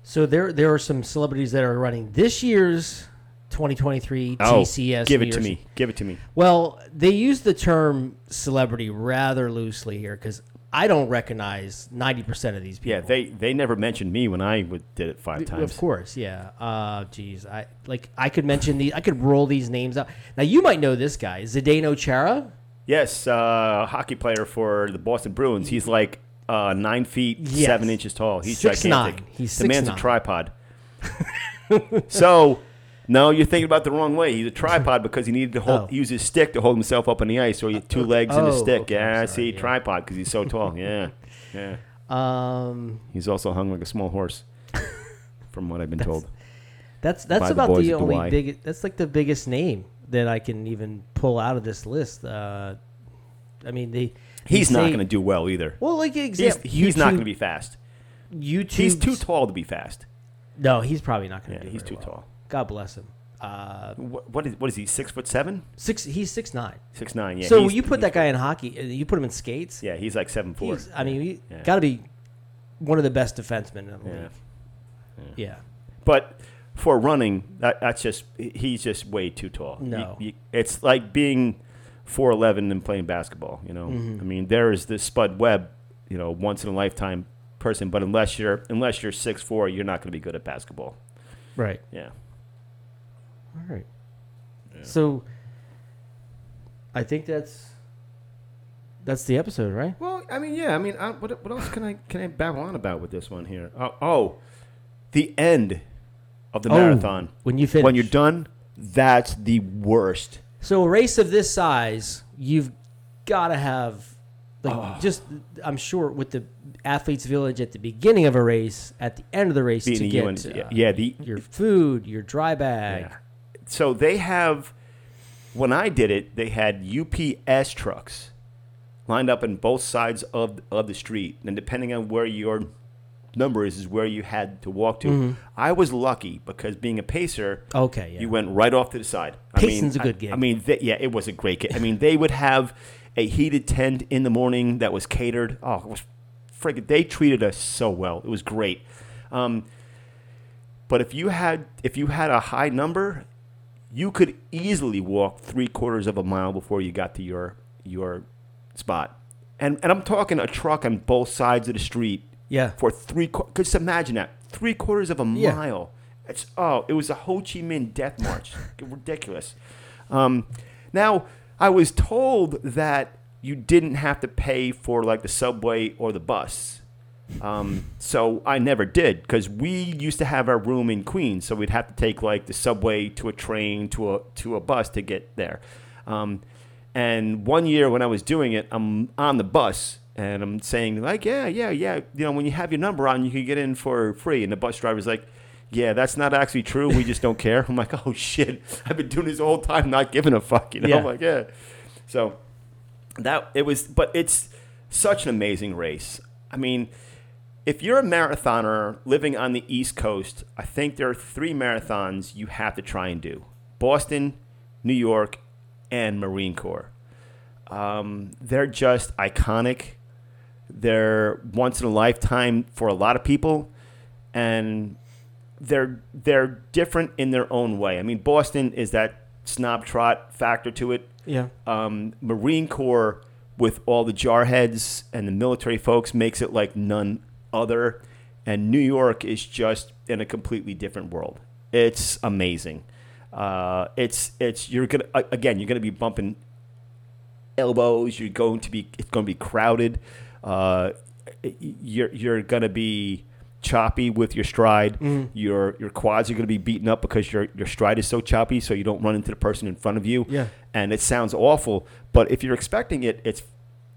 so there there are some celebrities that are running this year's 2023 Oh, TCS. give it to me. Give it to me. Well, they use the term celebrity rather loosely here because I don't recognize 90% of these people. Yeah, they, they never mentioned me when I would, did it five times. Of course, yeah. Uh, geez, I like I could mention the I could roll these names out. Now you might know this guy, Zdeno Chara. Yes, uh, hockey player for the Boston Bruins. He's like uh, nine feet Yes. seven inches tall. He's Six gigantic. nine. He's the man's nine. a tripod. so, no, you're thinking about the wrong way. He's a tripod because he needed to hold, Oh. use his stick to hold himself up on the ice, or he had two legs and a oh, stick. okay, yeah, I'm see, yeah. tripod because he's so tall. Yeah, yeah. Um, He's also hung like a small horse, from what I've been told. that's that's By the about the only big. That's like the biggest name that I can even pull out of this list. Uh, I mean, they. He's they not going to do well either. Well, like He's, example, he's not going to be fast. YouTube. He's too tall to be fast. No, he's probably not going Yeah, to do. he's too well. tall. God bless him. Uh, What, what is what is he? Six foot seven, six. He's six nine. six nine. Yeah. so he's- you put that guy in hockey. uh, You put him in skates. Yeah, he's like seven four. He's, I mean, he Yeah. got to be one of the best defensemen in the Yeah. league. Yeah. But for running, that, that's just he's just way too tall. You- No. you- it's like being four eleven and playing basketball. You know, Mm-hmm. I mean, there is this Spud Webb, you know, once in a lifetime person. But unless you're unless you're six four, you're not going to be good at basketball. Right. Yeah. All right. So I think that's that's the episode, right? Well, I mean, yeah. I mean, I, what, what else can I can I babble on about with this one here? Oh, oh the end of the Oh, marathon. when you finish. When you're done, that's the worst. So a race of this size, you've got to have like Oh. just I'm sure with the athletes village at the beginning of a race, at the end of the race Being to get UN uh, yeah, yeah, the your food, your dry bag. Yeah. So they have, when I did it, they had UPS trucks lined up on both sides of, of the street. And depending on where your number is, is where you had to walk to. Mm-hmm. I was lucky because being a pacer, Okay, yeah. you went right off to the side. Pacing's I a mean, good gig. I, I mean, th- yeah, it was a great game. I mean, they would have a heated tent in the morning that was catered. Oh, it was friggin' They treated us so well. It was great. Um, but if you had if you had a high number, you could easily walk three quarters of a mile before you got to your your spot. And and I'm talking a truck on both sides of the street yeah. for three. Just imagine that three quarters of a Yeah. mile. It's oh, it was a Ho Chi Minh death march. Ridiculous. Um, now I was told that you didn't have to pay for like the subway or the bus. Um, so I never did because we used to have our room in Queens, so we'd have to take like the subway to a train to a to a bus to get there. Um, and one year when I was doing it, I'm on the bus and I'm saying like, yeah, yeah, yeah. You know, when you have your number on, you can get in for free. And the bus driver's like, yeah, that's not actually true. We just don't care. I'm like, oh shit, I've been doing this all the whole time, not giving a fuck. You know, Yeah. I'm like, yeah. So that it was, but it's such an amazing race. I mean, if you're a marathoner living on the East Coast, I think there are three marathons you have to try and do: Boston, New York, and Marine Corps. Um, they're just iconic. They're once in a lifetime for a lot of people, and they're they're different in their own way. I mean, Boston is that snob trot factor to it Yeah. um, Marine Corps with all the jarheads and the military folks makes it like none other. And New York is just in a completely different world. It's amazing. Uh, it's it's you're gonna again you're gonna be bumping elbows. You're going to be it's going to be crowded. Uh, you're you're gonna be choppy with your stride. Your your quads are gonna be beaten up because your your stride is so choppy, so you don't run into the person in front of you. Yeah. And it sounds awful, but if you're expecting it, it's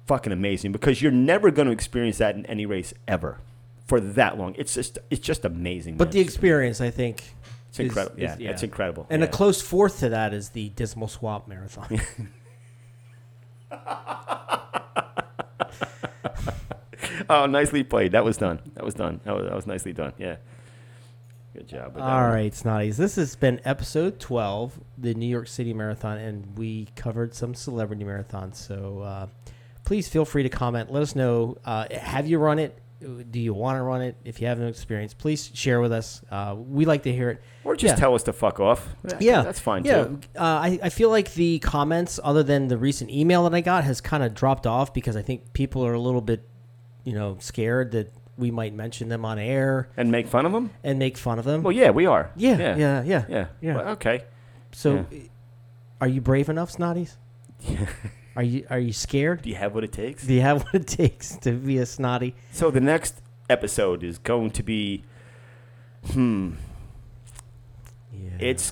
fucking amazing because you're never going to experience that in any race ever for that long. It's just it's just amazing. But man. the experience, I think, it's is- incredible. is- yeah, it's incredible. And yeah. a close fourth to that is the Dismal Swamp Marathon. oh, nicely played. That was done. That was done. That was, that was nicely done. Yeah. Good job. All right, Snotties. This has been episode 12, the New York City Marathon, and we covered some celebrity marathons. So uh, please feel free to comment. Let us know uh, have you run it? Do you want to run it? If you have no experience, please share with us. Uh, we like to hear it. Or just Yeah. tell us to fuck off. Yeah, That's fine Yeah, too. uh, I, I feel like the comments, other than the recent email that I got, has kind of dropped off because I think people are a little bit, you know, scared that we might mention them on air And make fun of them? and make fun of them. Well, yeah, we are. yeah, Yeah. yeah, yeah, Yeah. Yeah. Well, okay. So, are you brave enough, Snotties? Are you are you scared? Do you have what it takes? Do you have what it takes to be a snotty? So the next episode is going to be, hmm, Yeah. it's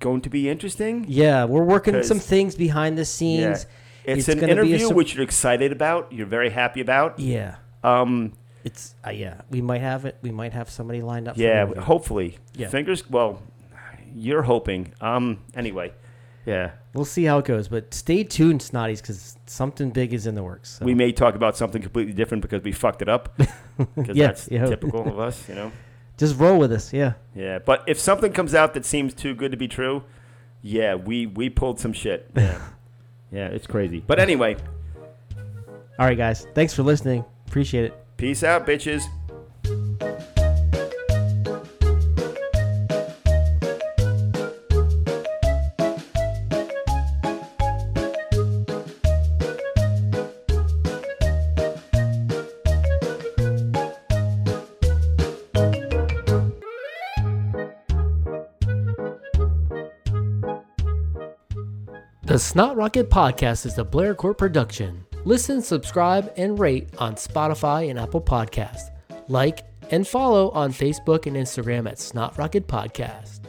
going to be interesting. yeah, we're working some things behind the scenes. It's, It's an a interview which you're excited about. You're very happy about. Yeah, Um, it's uh, yeah. We might have it. We might have somebody lined up. yeah, hopefully. Yeah. Fingers. Well, you're hoping. Um. Anyway, Yeah. We'll see how it goes, but stay tuned, Snotties, because something big is in the works. So. We may talk about something completely different because we fucked it up. Because Yeah, that's yeah. typical of us, you know. Just roll with us, yeah. Yeah, but if something comes out that seems too good to be true, yeah, we we pulled some shit. Yeah, yeah, it's crazy. But anyway, All right, guys. Thanks for listening. Appreciate it. peace out, bitches. Snot Rocket Podcast is a Blair Court production. Listen, subscribe, and rate on Spotify and Apple Podcasts. Like and follow on Facebook and Instagram at Snot Rocket Podcast.